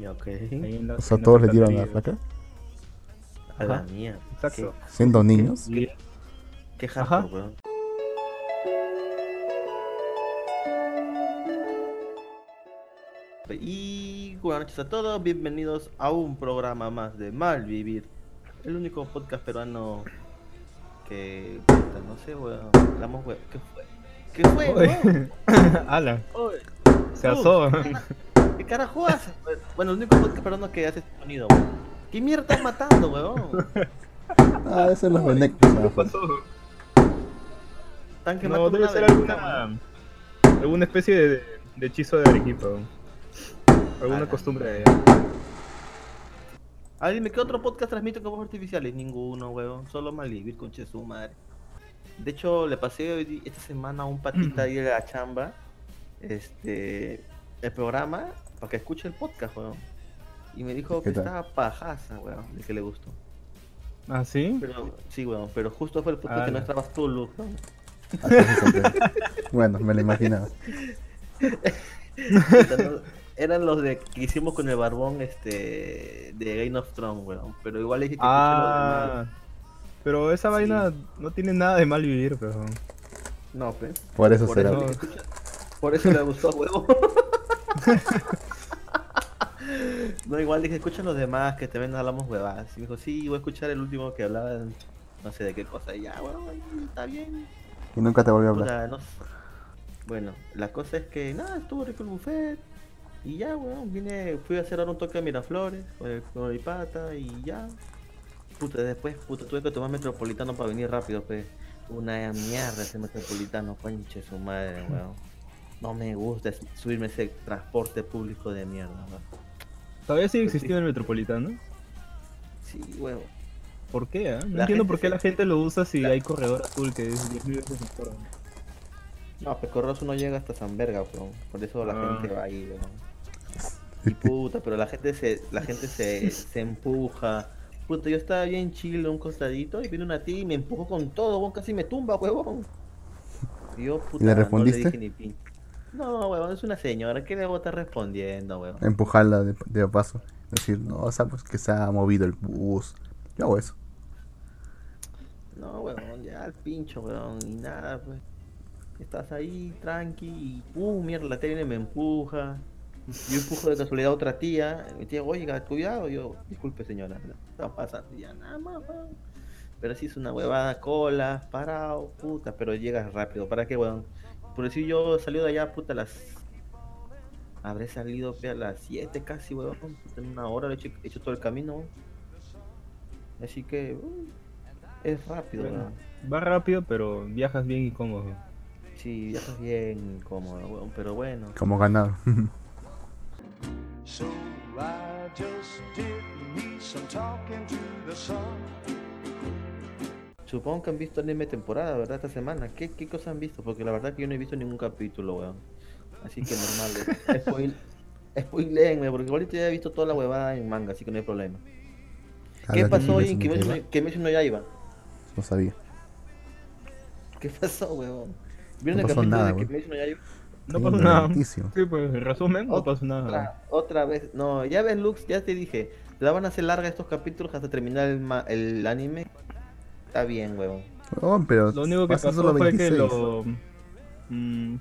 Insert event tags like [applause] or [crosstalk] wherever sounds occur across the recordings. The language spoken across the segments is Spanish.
Ya, ok. ahí en la- O sea, todos le dieron a la flaca, A la mía. Exacto. siendo niños. Qué, qué hardcore, weón. Y buenas noches a todos, bienvenidos a un programa más de Malvivir, el único podcast peruano que, puta, no sé, weón, hablamos, weón, ¿qué fue? ¿Qué fue, weón? [laughs] Oye, Alan, Oye, se asó. [laughs] ¿Qué carajo haces? weón? Bueno, el único podcast peruano que hace este sonido, weón. ¿Qué mierda estás matando, weón? [laughs] Ah, esos son los venectos. ¿Qué pasó? Están No, quemando debe una ser alguna, alguna especie de, de hechizo de Arequipa. Alguna Ala. costumbre de A dime, ¿qué otro podcast transmite con voz artificiales? Ninguno, weón. Solo Malvivir, conche su madre. De hecho, le pasé hoy esta semana a un patita [clears throat] ahí de la chamba este, el programa para que escuche el podcast, weón. Y me dijo ¿Qué que tal? estaba pajaza, weón, de que le gustó. ¿Ah, sí? Pero, sí, weón, pero justo fue el podcast que Ala. no estabas tú, se siente. Bueno, me lo imaginaba. [laughs] Eran los de que hicimos con el barbón este de Game of Thrones, weón. Pero igual dije que. Ah, pero esa Sí. vaina no tiene nada de mal vivir, pero... No, pues. Por eso Por será. eso, por eso le gustó, huevo. [laughs] [laughs] no, igual dije, escucha los demás que también hablamos huevadas. Y me dijo, sí, voy a escuchar el último que hablaba, no sé de qué cosa. Y ya, bueno, está bien. Y nunca te volvió a hablar. Puta, no sé. Bueno, la cosa es que, nada, estuvo rico el buffet. Y ya, weón, vine, fui a hacer ahora un toque a Miraflores con el, con el pata y ya. Puta, después, puta, tuve que tomar metropolitano para venir rápido, pues. Una mierda ese metropolitano, conche su madre, weón. No me gusta subirme ese transporte público de mierda, weón. Todavía sigue sí. existiendo el Metropolitano. Sí, weón. ¿Por qué? ah? No La entiendo por qué se- la gente lo usa si la- hay corredor azul que es 10 mil veces mejor. No, pues Corroso no llega hasta San Verga, weón. Por eso la Ah. gente va ahí, weón. Y puta, pero la gente se, la gente se, se empuja. Puta, yo estaba bien chill un costadito y vino una tía y me empujó con todo, weón, casi me tumba, huevón. Y yo, puta, le no respondiste? dije ni pin. No, huevón, es una señora, ¿qué le voy a estar respondiendo, huevón? Empujarla de, de paso. Decir, no, sabes que se ha movido el bus. Yo hago eso. No, huevón, ya al pincho, huevón, y nada, pues. Estás ahí, tranqui, y pum, mierda, la y me empuja. Yo empujo de casualidad a otra tía, mi tía, oiga, cuidado, yo, disculpe señora, no, está pasando, y ya nada más. Pero sí es una huevada, cola, parado, puta, pero llegas rápido, ¿para qué, huevón? Por decir yo salí de allá, puta, a las... Habré salido pe, a las 7 casi, puta, en una hora he hecho, he hecho todo el camino. Así que, uh, es rápido, Bueno. Va rápido, pero viajas bien y cómodo. Sí, viajas bien cómodo, weón, pero bueno. Como ganado. So I just did me some talking to the sun. Supongo que han visto anime temporada, ¿verdad? Esta semana. ¿Qué, qué cosas han visto? Porque la verdad que yo no he visto ningún capítulo, weón. Así que [laughs] normal. Spoil, spoilenme, porque ahorita ya he visto toda la huevada en manga, así que no hay problema. ¿Qué pasó hoy en Kimetsu no- Yaiba? No sabía. ¿Qué pasó, weón? ¿Vieron No el pasó capítulo nada, de. Kimetsu no Yaiba? No Sí, pasa nada. lentísimo. Sí, pues en resumen, no pasa nada. otra vez. No, ya ves, Lux, ya te dije. La van a hacer larga estos capítulos hasta terminar el, ma- el anime. Está bien, weón. Oh, pero Lo único que pasó solo fue que 26. lo. mm,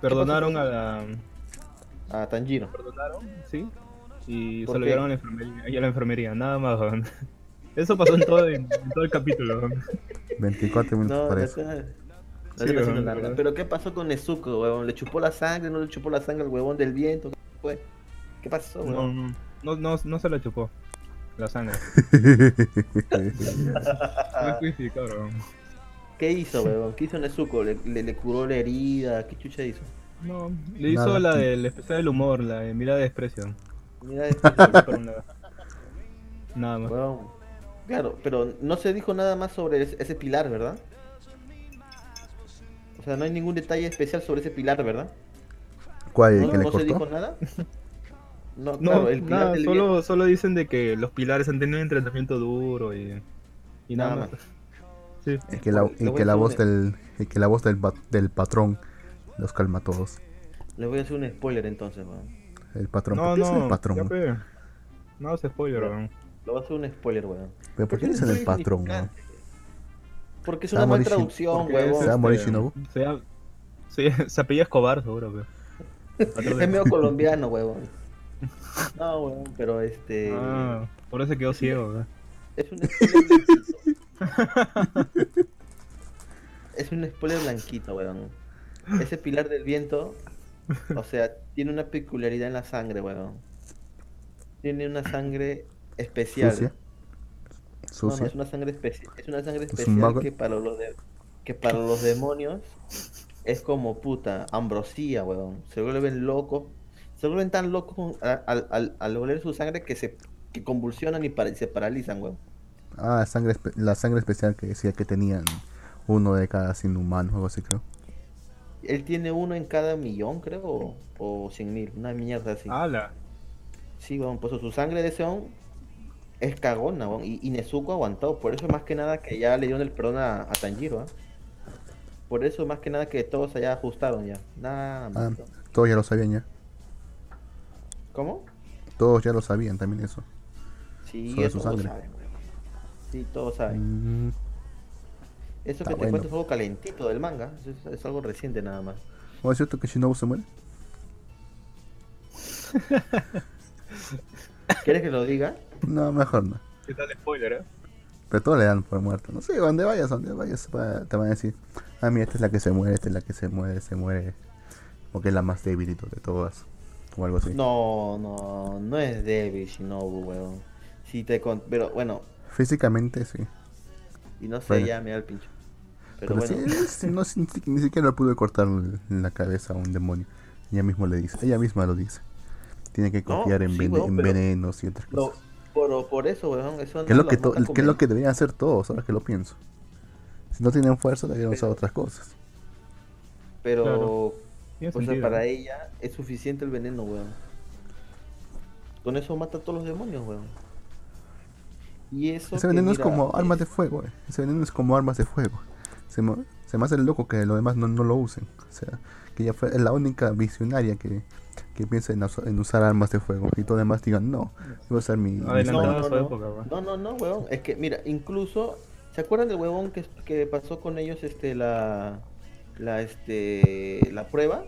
perdonaron a la. A Tanjiro. Perdonaron, sí. Y ¿Por se lo llevaron a la enfermería, y a la enfermería, nada más. weón. [laughs] Eso pasó en todo, en, en todo el capítulo. weón. 24 minutos No, parece. Pero ¿qué pasó con Nezuko, huevón? ¿Le chupó la sangre? ¿No le chupó la sangre al huevón del viento? ¿Qué fue? ¿Qué pasó, No, huevón? no, no, no, no se la chupó. La sangre. No es juicio, cabrón. ¿Qué hizo, huevón? ¿Qué hizo Nezuko? ¿Le, le, le curó la herida? ¿Qué chucha hizo? No, le hizo Nada. la del especial del humor, la de mirada de desprecio. Mira esto, Por un lado. Nada más. Claro, pero no se dijo nada más sobre ese, ese pilar, ¿verdad? O sea, no hay ningún detalle especial sobre ese pilar, ¿verdad? ¿Cuál? ¿El ¿No, que le no se dijo nada? [laughs] No, No, claro, el pilar nada, del solo, solo dicen de que los pilares han tenido un entrenamiento duro y, y nada, Nada más. [laughs] Sí. El que la, voy que la voz del, el que la voz del, del patrón los calma a todos. Les voy a hacer un spoiler entonces, weón. El patrón. No, ¿Por qué dicen no, el patrón? weón? No, es spoiler, weón. Lo va a hacer un spoiler, weón. ¿Pero por qué dicen es el patrón, weón? Porque es una mala traducción, huevón. ¿Se va a morir este, Shinobu? Se llama- Sí, [laughs] se apellida Escobar, seguro, pe. [laughs] Es medio colombiano, huevón. No, huevón, pero este. Ah, por eso quedó ciego, weón. Es un spoiler blanquito. es un spoiler blanquito, weón. Ese pilar del viento, o sea, tiene una peculiaridad en la sangre, weón. Tiene una sangre especial. Sucia. No, no, es una sangre especial. Es una sangre ¿Es un especial que para los de- que para los demonios es como puta ambrosía, weón. Se vuelven locos. Se vuelven tan locos al, al, al oler su sangre que se que convulsionan y para- se paralizan, weón. Ah, sangre la sangre especial que decía que tenían uno de cada 100 humanos, algo así creo. Él tiene uno en cada millón, creo, o, o cien mil, una mierda así. ¡Hala! Sí, weón, pues su sangre de ese weón es cagona, weón. Y, y Nezuko aguantó. Por eso más que nada que ya le dieron el perdón a, a Tanjiro, ¿ah? Por eso más que nada que todos allá ajustaron ya. Nada más. Ah, weón. todos ya lo sabían ya. ¿Cómo? Todos ya lo sabían también eso. Sí, Sobre eso su todos sangre. saben. Sí, todos saben. Mm, Eso está que te bueno. cuento es algo calentito del manga. Es, es algo reciente nada más. ¿O es cierto que Shinobu se muere? [laughs] ¿Quieres que lo diga? No, mejor no. ¿Qué tal spoiler, eh? Pero todos le dan por muerto. No sé, donde vayas, donde vayas, va- te van a decir, ah, mira, esta es la que se muere, esta es la que se muere, se muere. Porque es la más débil y todo de todas. O algo así. No, no, no es débil Shinobu, weón. Si te con... Pero bueno, Físicamente sí. y no sé, Bueno. ya me da el pincho. Pero, Pero, bueno. [laughs] sí, es- no, ni, siquiera le pudo cortar en la cabeza a un demonio. Ella mismo le dice, ella misma lo dice. Tiene que No, confiar en, sí, vene- weón, en pero venenos y otras cosas. por, por eso, weón, eso Que es no lo que, to- que es lo que deberían hacer todos, ahora que lo pienso. Si no tienen fuerza, deberían usar Pero- otras cosas. Pero, Claro. O sea, para ella es suficiente el veneno, weón. Con eso mata a todos los demonios, weón. Y eso. Ese que, veneno es como armas de fuego. eh. Ese veneno es como armas de fuego. Se me, se me hace loco que los demás no, no lo usen. O sea, que ella fue es la única visionaria que, que piensa en, us- en usar armas de fuego. Y todos demás digan, no, voy a usar mi... No, no, no. época, weón. No, no, no, weón. Es que, mira, incluso. ¿Se acuerdan del huevón que, que pasó con ellos este la. La este. la prueba?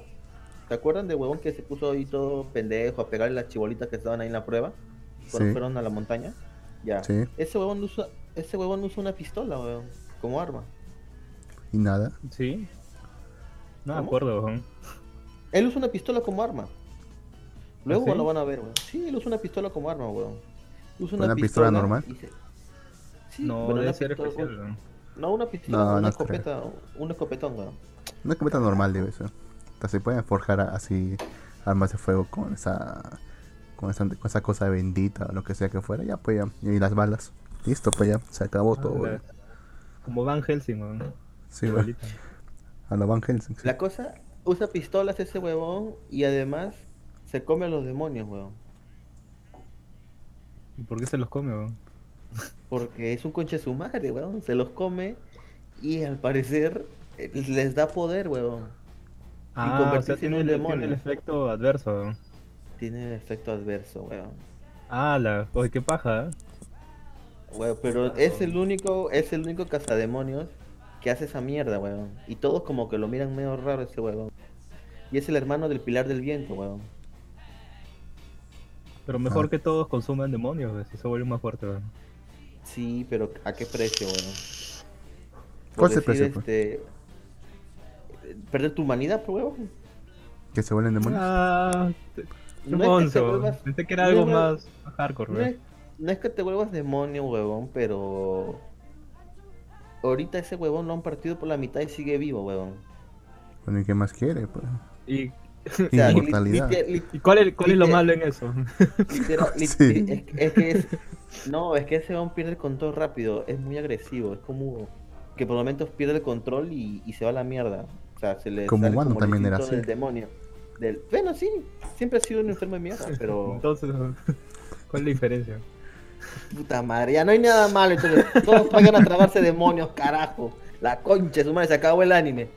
¿Se acuerdan del huevón que se puso ahí todo pendejo a pegarle las chibolitas que estaban ahí en la prueba? Cuando Sí. fueron a la montaña. Ya. Sí. Ese huevón usa. Ese huevón usa una pistola, weón. Como arma. Y nada. Sí. No me acuerdo, weón. Él usa una pistola como arma. Luego ¿Ah, sí? lo van a ver, weón. Sí, él usa una pistola como arma, weón. Usa ¿Una pistola normal? se- Sí, No, pero debe una ser pistola especial. No, una pistola, No, una no escopeta, un escopetón, weón. Una escopeta normal debe ser. O sea, se pueden forjar así armas de fuego con esa... Con esa, con esa cosa bendita o lo que sea que fuera. Ya, pues ya. Y las balas. Listo, pues ya. Se acabó Ah, todo. weón. Como Van Helsing, weón. Sí, weón. A la Van Helsing. sí. La cosa, usa pistolas ese huevón y además se come a los demonios, weón. ¿Y por qué se los come, weón? Porque es un conche su madre, weón. Se los come y al parecer eh, les da poder, weón. Ah, o convertirse sea, en tiene un el, tiene el efecto adverso, weón. Tiene el efecto adverso, weón. Ah, la... Oye, qué paja, ¿eh? Weón, pero es el único, es el único cazademonios que hace esa mierda, weón. Y todos como que lo miran medio raro ese weón. Y es el hermano del Pilar del Viento, weón. Pero mejor Ah. que todos consuman demonios, weón, si se vuelven más fuertes, weón. Sí, pero ¿a qué precio, weón? ¿Cuál es el precio, pues? este... Perder tu humanidad, pues, weón. Que se vuelven demonios. Ah, te- No es que te vuelvas- Pensé que era algo más más hardcore, No es, no es que te vuelvas demonio, huevón, pero... Ahorita ese huevón lo han partido por la mitad y sigue vivo, huevón. Bueno, ¿y qué más quiere? Pues? ¿Y, O sea, y cuál es, cuál es lo malo en eso? literal- [laughs] li- Sí. es, es que es... No, es que ese huevón pierde el control rápido, es muy agresivo, es como... Que por momentos pierde el control y, y se va a la mierda. O sea, se le Como sale Wano el también era así. del demonio. Del... Bueno, sí, siempre ha sido un enfermo de mierda, pero... [laughs] Entonces, ¿cuál es la diferencia? Puta madre, ya no hay nada malo, entonces todos vayan a tragarse demonios, carajo. La concha, su madre, se acabó el anime.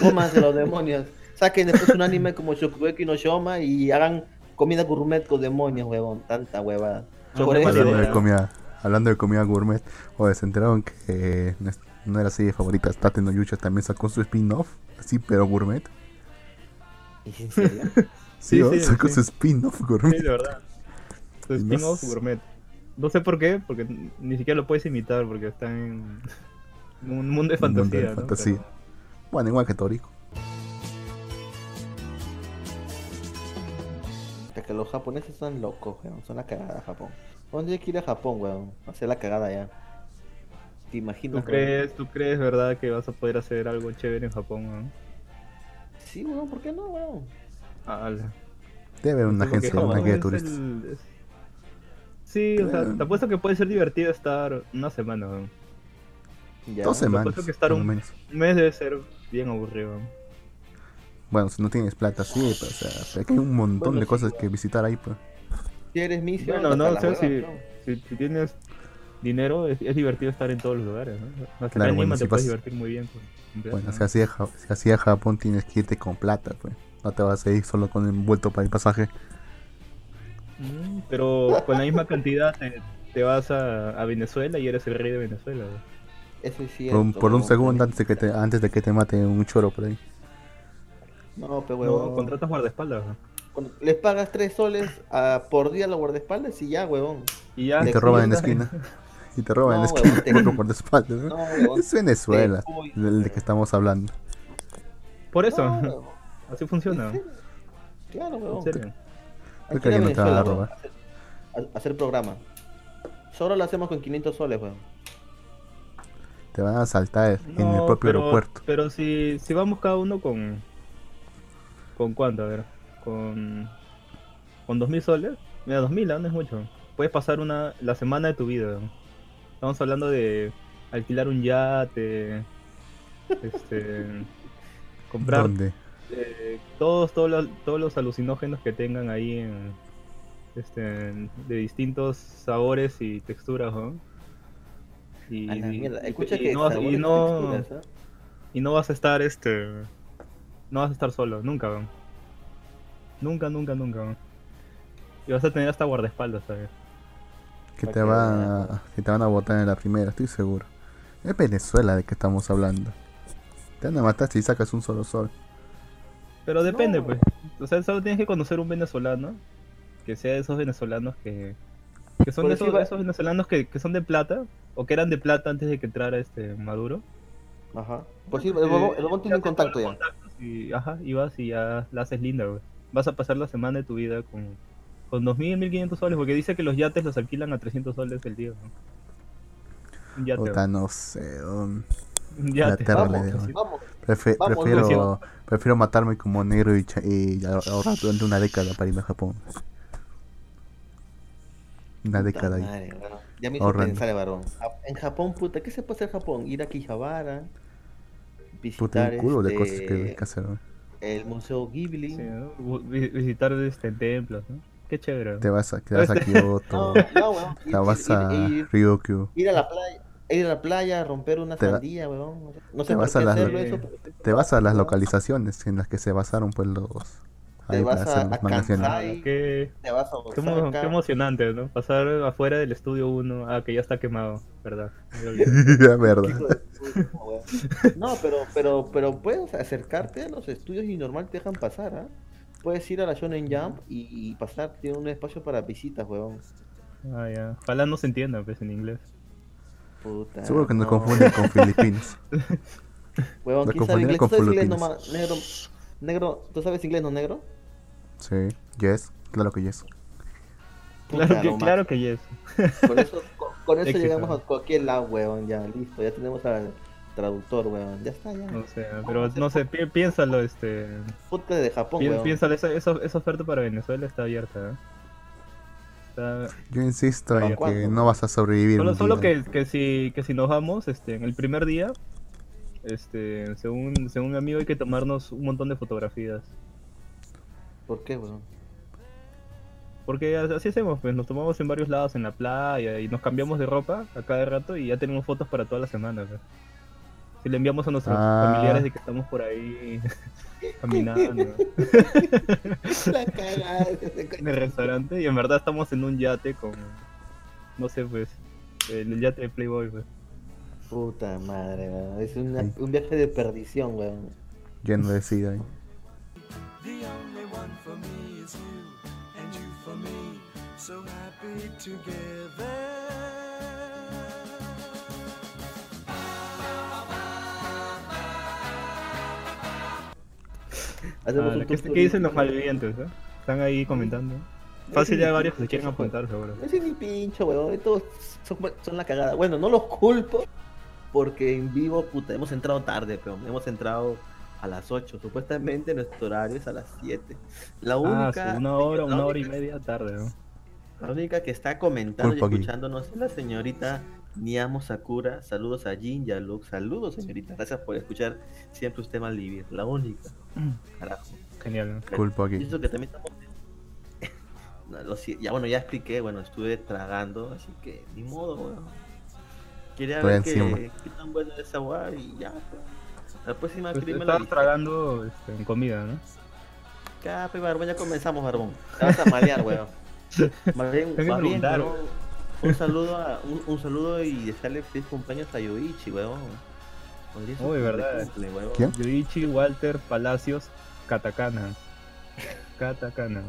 Cómanse los demonios. Saquen después un anime como Shokugeki no Shoma y hagan comida gourmet con demonios, huevón. Tanta huevada. Por eso, Hablando de comida, hablando de comida gourmet, o se enteraron que no es- no era serie favorita, Tate no Yucha también sacó su spin-off, así pero gourmet. ¿Es en serio? [laughs] Sí, Sí, sí, sacó sí. su spin-off Sí, gourmet. de verdad. Su [laughs] no spin-off gourmet. No sé por qué, porque ni siquiera lo puedes imitar, porque está en un mundo de Un mundo fantasía. de ¿no? fantasía. Pero- Bueno, igual que Torico. Que los japoneses son locos. Son la cagada de Japón. ¿Dónde hay que ir a Japón, weón? Hacer la cagada ya. ¿Te imaginas? ¿Tú weón? crees, ¿Tú crees, verdad, que vas a poder hacer algo chévere en Japón? ¿no? Sí, weón, ¿por qué no, weón? Ala. Debe haber una agencia, una guía de turistas. el- Sí, o sea, te apuesto que puede ser divertido estar una semana. ¿no? Ya. Dos semanas. apuesto que estar un- menos. Mes debe ser bien aburrido. ¿no? Bueno, si no tienes plata, sí, pero o sea, hay un montón Bueno, de sí, cosas weón. que visitar ahí, pues. Si eres misio, Bueno, no, o sea, si, weón. si, si tienes dinero, es, es divertido estar en todos los lugares. ¿no? Hasta Claro, en bueno, Lima si te puedes divertir muy bien. Plata, Bueno, ¿no? si así, si así a Japón tienes que irte con plata, pues. No te vas a ir solo con el vuelto para el pasaje. Mm, Pero con la misma cantidad te, te vas a, a Venezuela y eres el rey de Venezuela. ¿no? Eso es Por un, por un weón. segundo antes de que te, antes de que te mate un choro por ahí. No, pero No, huevón. contratas guardaespaldas. ¿no? Cuando Les pagas 3 soles a- por día a los guardaespaldas y ya, huevón. Y ya. Y Te te roban en la esquina. [laughs] Y te roban en la esquina huevón, te- [laughs] por guardaespaldas, ¿no? No, huevón. Es Venezuela, del de que estamos hablando. Por eso, [laughs] así funciona. ¿En serio? Claro, En huevón. serio. Hay Creo que no te van a robar. hacer- hacer programa. Solo lo hacemos con 500 soles, weón. Te van a asaltar en el propio pero, aeropuerto. Pero si, si vamos cada uno con. ¿Con cuánto? A ver. Con. Con 2000 soles. Mira, 2000 ¿ah? no es mucho. Puedes pasar una la semana de tu vida. Estamos hablando de alquilar un yate. Este. [laughs] Comprar ¿Dónde? eh, todos, todos, los, todos los alucinógenos que tengan ahí en, este, de distintos sabores y texturas, ¿no? Y, no vas, no- no a estar este no vas a estar solo, nunca, weón. Nunca, nunca, nunca. Y vas a tener hasta guardaespaldas, ¿sabes? Que te, que van a, que te van a botar en la primera, estoy seguro. Es Venezuela de que estamos hablando. Te van a matar si sacas un solo sol. Pero depende, No. pues. O sea, solo tienes que conocer un venezolano que sea de esos venezolanos que que son de esos, decir, va- esos venezolanos que, que son de plata o que eran de plata antes de que entrara este Maduro. Ajá. Si el huevón el huevón tiene un contacto ya. Y, ajá, y vas y ya la haces linda, güey. Vas a pasar la semana de tu vida con, con 2.000, 1.500 soles, porque dice que los yates los alquilan a 300 soles el día, ¿no? Un yate, Puta, güey. no sé. um, Un la yate. terra Vamos, le vamos. Prefe- Vamos, prefiero, prefiero matarme como negro y, cha- y ahorrar durante una década para irme a Japón. Una Puta década ahí. madre, weón. Ya me hizo pensar, varón. Ja- En Japón, puta, ¿qué se puede hacer en Japón? Ir a Kishabara, Puta, visitar un culo de este, cosas que hay que hacer. ¿no? El Museo Ghibli. Sí, ¿no? Vi- Visitar este, templos, ¿no? Qué chévere. Te vas a, te vas a [laughs] Kioto, No, no, weón. te vas a ir- Ryukyu, Ir a la playa, ir a la playa, romper una sandía, weón. No sé- te por vas qué a las- hacerlo eso, te vas a las localizaciones en las que se basaron pues los Te vas a- a. Kansai. Qué, Te vas a qué emo- Osaka. qué emocionante, ¿no? Pasar afuera del estudio 1, ah, que ya está quemado, ¿verdad? Olvidé. [laughs] verdad. No, pero, pero, pero puedes acercarte a los estudios y normal te dejan pasar, ¿ah? Puedes ir a la Shonen Jump y, y pasar, tiene un espacio para visitas, weón. Ah, ya. Ojalá no se entienda, pues, en inglés. Puta. Seguro que nos confunden con filipinos. Weón, Lo ¿quién sabe inglés? ¿Tú sabes inglés nomás? Negro, negro, ¿tú sabes inglés no negro? Sí, yes, claro que yes. Claro que, no claro que yes. Con eso, con, con [laughs] eso llegamos a cualquier lado, weón, ya, listo, ya tenemos al traductor, weón, ya está, ya. O sea, pero no sé, pi- piénsalo, este. Podcast de Japón, pi- weón. piénsalo, esa, esa, esa oferta para Venezuela está abierta, ¿eh? Está- Yo insisto ¿Para en que no vas a sobrevivir. Solo, que si que si nos vamos, este, en el primer día, este, según, según mi amigo hay que tomarnos un montón de fotografías. ¿Por qué, weón? Porque así hacemos, pues nos tomamos en varios lados en la playa y nos cambiamos de ropa a cada rato y ya tenemos fotos para toda la semana. pues. si le enviamos a nuestros Ah. familiares de que estamos por ahí [laughs] caminando [laughs] La cagada. en el restaurante y en verdad estamos en un yate con, no sé, pues, el yate de Playboy, pues. Puta madre, weón. Es una- un viaje de perdición, weón. Lleno de sida ahí. One for me is you, and you for me, so happy together. Hacemos Ah, ¿qué, dicen los malvivientes? eh? Están ahí comentando. Fácil ya varios sí, se quieren apuntar, seguro. No sé ni pincho, weón. Todos son, son la cagada. Bueno, no los culpo porque en vivo, puta, hemos entrado tarde, pero hemos entrado a las 8. Supuestamente nuestro horario es a las 7. La Ah, única, sí, una hora, una hora y media tarde, ¿no? La única que está comentando y Culpa escuchándonos es la señorita Niamo Sakura. Saludos a Jin y a Luke. Saludos, señorita. Gracias por escuchar siempre usted mal vivir. La única. Carajo. Genial. ¿no? Culpa aquí. eso que también estamos. [laughs] Lo ya bueno, ya expliqué, bueno, estuve tragando, así que ni modo, weón. Quería Estoy ver qué tan bueno es esa weá y ya, pues. La próxima Pues, crimen estabas tragando este, en comida, ¿no? Acá, pe, Barbón, ya comenzamos, Barbón. [laughs] Te vas a malear, weón. Más bien, más bien, weón, un [laughs] saludo a, un, un saludo y desearle feliz cumpleaños a Yoichi, weón. Uy, verdad. cumple, weón. ¿Quién? Yoichi Walter Palacios Katakana. Katakana.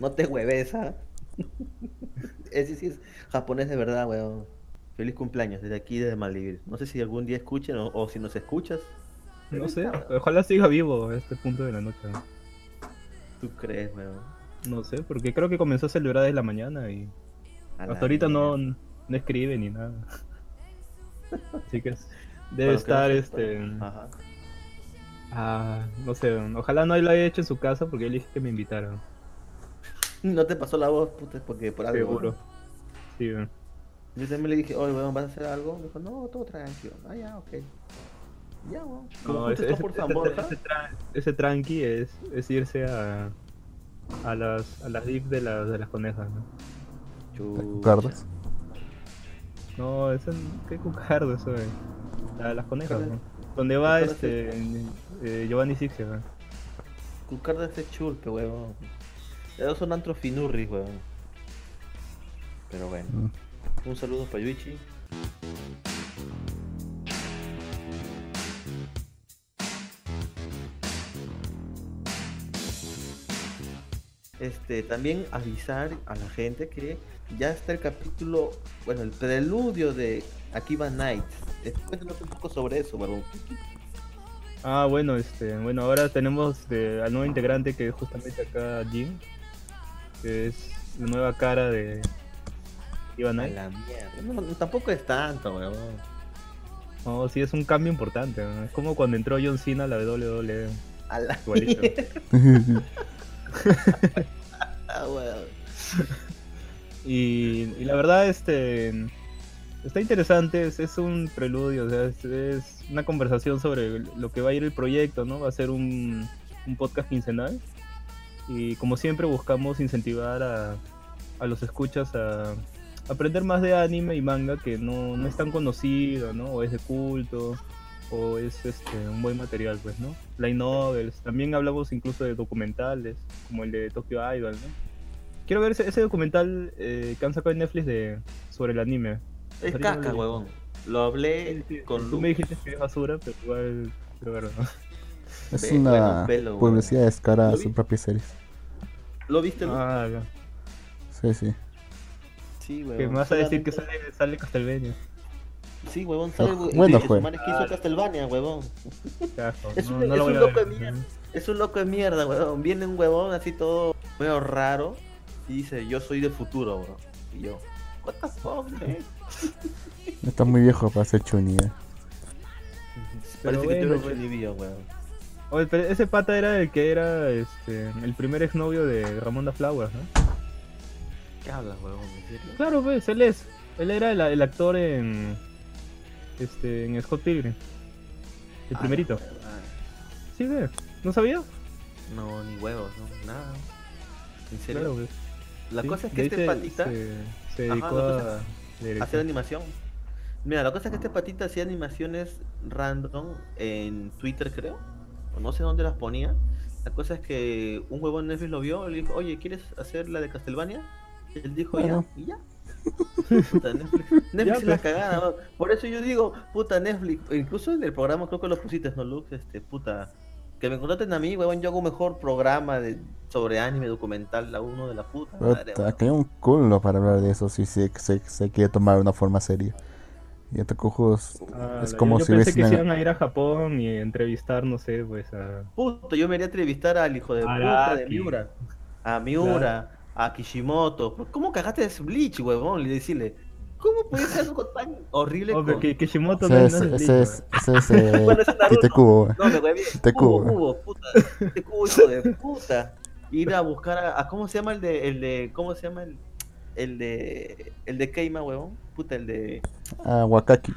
No te hueves, ¿ah? [laughs] Ese sí es japonés de verdad, weón. Feliz cumpleaños desde aquí, desde Malvivir. No sé si algún día escuchen o, o si nos escuchas. No sé, ojalá siga vivo a este punto de la noche. ¿no? ¿Tú crees, weón? No sé, porque creo que comenzó a celebrar desde la mañana y A hasta ahorita no, no escribe ni nada. [laughs] Así que Bueno, debe que estar no sé, este. pero- Ajá. Ah, no sé, ojalá no lo haya hecho en su casa porque yo le dije que me invitaron. No te pasó la voz, puta, porque por algo. Seguro. Sí, weón. Yo también le dije, oye, weón, ¿vas a hacer algo? Me dijo, no, todo tranquilo. Ah, ya, ok. Ya, weón. No, ese, está ese- por San ese- Borja. ese tra- ese tranqui es, es irse a, a las a las dips de las de las conejas, ¿no? Chucha. ¿Cardas? No, eso qué cucardo eso eh. A las conejas, Cucardas- ¿no? Donde va cucardas este eh, Giovanni Sixia, ¿no? Cucarda ese chulpe, weón. Esos son antrofinurris, weón. Pero bueno. Mm. Un saludo para Yuichi. Este, también avisar a la gente que ya está el capítulo, bueno, el preludio de Akiba Nights. Eh, Cuéntanos un poco sobre eso, barbón. Ah, bueno, este, bueno, ahora tenemos de, al nuevo integrante que es justamente acá Jim, que es la nueva cara de Ivan A la mierda. No, no, tampoco es tanto, weón. No, sí es un cambio importante, ¿no? Es como cuando entró John Cena a la WWE, A la igualito. [laughs] [laughs] [laughs] Y, la verdad, este está interesante, es, es un preludio, o sea, es, es una conversación sobre lo que va a ir el proyecto, ¿no? Va a ser un, un podcast quincenal. Y como siempre buscamos incentivar a, a los escuchas a aprender más de anime y manga que no, no es tan conocido, ¿no? O es de culto, o es este, un buen material, pues, ¿no? Light novels, también hablamos incluso de documentales, como el de Tokyo Idol, ¿no? Quiero ver ese, ese documental eh, que han sacado en Netflix de, sobre el anime. Es no lo- huevón. Lo hablé con Tú Lu. me dijiste que es basura, pero igual quiero verlo, ¿no? Es Ve, una bueno, pelo, publicidad descarada ¿Lo a su vi? propia serie. ¿Lo viste, Lu? Ah, ya. Sí, sí. Sí, huevón. que me vas a decir que sale, sale Castlevania. Sí, huevón. Sale, Oh, el bueno de que hizo Castlevania, huevón. Es no, un- no es lo voy un loco de mierda. Es un loco de mierda, huevón. Viene un huevón así todo medio raro y dice, yo soy del futuro, bro. Y yo, what the fuck, man? Está muy viejo para ser Chuni. eh. Parece que bueno, tú pues. eres Chunibyo, huevón. Oye, pero ese pata era el que era este, el primer exnovio de Ramón da Flowers, ¿no? ¿Qué hablas, huevón? ¿En serio? Claro, pues, él es. Él era el, el actor en. Este, en Scott Pilgrim. El Ah, primerito. huevada. Sí, ve. ¿No sabía? No, ni huevos, no, nada. ¿En serio? Claro, pues. La Sí, cosa es que este se- patita Se, se dedicó la a. hacer animación. Mira, la cosa es que este patita hacía animaciones random en Twitter, creo. O no sé dónde las ponía. La cosa es que un huevón Netflix lo vio y le dijo, oye, ¿quieres hacer la de Castlevania? Y él dijo, Bueno. ya, y ya. [laughs] Puta, Netflix, Netflix es la cagada, ¿no? Por eso yo digo, puta, Netflix. Incluso en el programa creo que lo pusiste, ¿no, Lux? Este, puta. Que me contraten a mí, huevón, yo hago un mejor programa de, sobre anime documental, la uno de la puta madre, Puta, huevón. que hay un culo para hablar de eso si se, se, se quiere tomar una forma seria. Y a Tokujos Ah, es como yo si pensé que se iban a ir a Japón y entrevistar, no sé, pues a... Puto, yo me iría a entrevistar al hijo de puta de. Miura. A Miura, a Kishimoto. ¿Por ¿Cómo cagaste ese Bleach, huevón? Y decirle, ¿cómo puede ser algo tan horrible con... que Kishimoto no, es, ese Bleach, es, ese es eh, [laughs] Bueno, ese es Naruto. Kitekubo. No, me hueví. Te Cubo, cubo. puta. Te cubo, hijo de puta. Ir a buscar a, a- ¿cómo se llama el de, el de, cómo se llama el, el de, el de Keima, huevón? Puta, el de, Ah, Wakaki.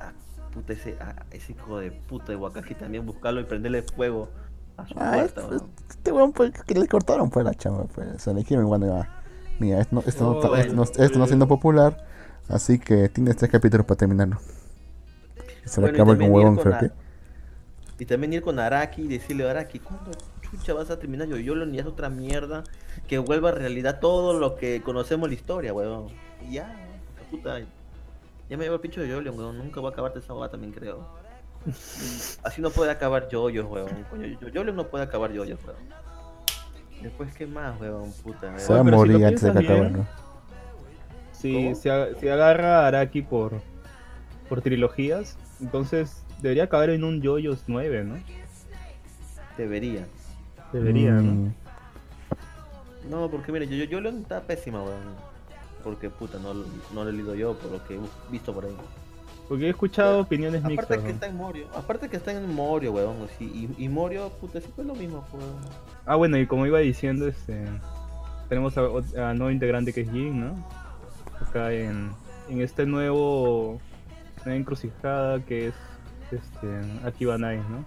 ah, puta, ese, ah, ese hijo de puta de Wakaki también, buscarlo y prenderle fuego a su Ah, puerta, este, este weón pues, que le cortaron pues la chamba, pues. Se le dijeron, bueno, ya, mira, esto no, esto, no, Oh, esto, no, bueno. esto no siendo popular, así que tienes tres capítulos para terminarlo. Se Bueno, acaba con huevón, creo que. Y también ir con Araki y decirle, Araki, ¿cuándo chucha vas a terminar yo? Yo ni es otra mierda que vuelva a realidad todo lo que conocemos la historia, weón. Y ya, puta. Ya me llevo el pincho de Jolion, weón. Nunca va a acabarte esa boda también, creo. [laughs] Así no puede acabar Yoyos, weón. Coño, Yo- Jolion no puede acabar Yoyos, weón. Después, ¿qué más, weón? Puta, Se va a si morir lo antes de que. Si, si, si agarra a Araki por, por trilogías, entonces debería acabar en un JoJo's 9, ¿no? Debería. Debería, ¿no? Mm, No, porque mire, yo, yo, Jolion está pésima, weón. Porque, puta, no, no lo he leído yo por lo que he visto por ahí. Porque he escuchado opiniones Aparte mixtas. que ¿no? está en Morio, aparte que está en Morio, weón, sí, y, y Morio, puta, siempre es lo mismo, weón. Ah, bueno, y como iba diciendo, este, tenemos a, a nuevo integrante que es Jin, ¿no? Acá en, en este nuevo nueva encrucijada que es este, Akiba Night, ¿no?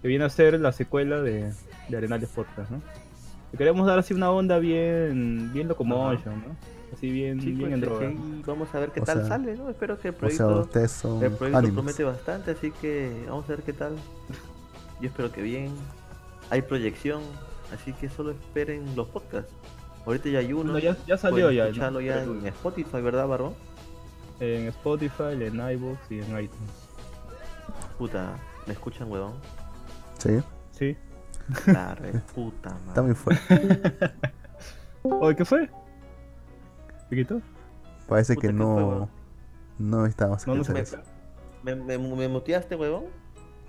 Que viene a ser la secuela de, de Arenales Podcast, ¿no? Le queremos dar así una onda bien, bien locomotion, ¿no? Así bien, Sí, bien pues, en droga. vamos a ver qué O tal sea- sale, ¿no? Espero que el O sea, proyecto, son el proyecto animes. promete bastante, así que vamos a ver qué tal. Yo espero que bien. Hay proyección, así que solo esperen los podcasts. Ahorita ya hay uno. Bueno, ya, ya salió ya, ¿no? en Spotify, ¿verdad, Barro? En Spotify, en iVoox y en iTunes. Puta, ¿me escuchan, huevón? Sí, Sí. La re puta [laughs] está madre. muy fuerte. [laughs] Oye, ¿qué fue? ¿Te quitó? Parece Puta, que ¿qué fue, no, no estábamos No, no escuchando se eso. ¿Me, me, me muteaste, huevón?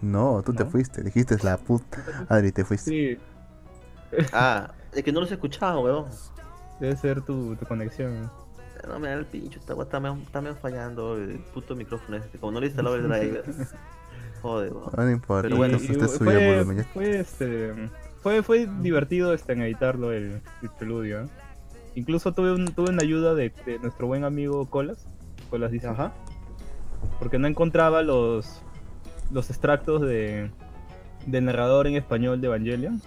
No, tú te fuiste, dijiste la puta. Adri, te fuiste. Sí, [laughs] Ah, es que no los he escuchado, huevón. debe ser tu, tu conexión. No me da el pincho, está, está, medio- está medio fallando el puto micrófono este. Como no le he instalado el driver. [laughs] Joder, weón. No, no importa, Pero bueno, Y- usted subió fue, volumen. fue, este, fue, fue divertido este, en editarlo el, el preludio. ¿eh? Incluso tuve, un, tuve una ayuda de, de nuestro buen amigo Colas. Colas dice. Ajá. Porque no encontraba los, los extractos de, del narrador en español de Evangelion.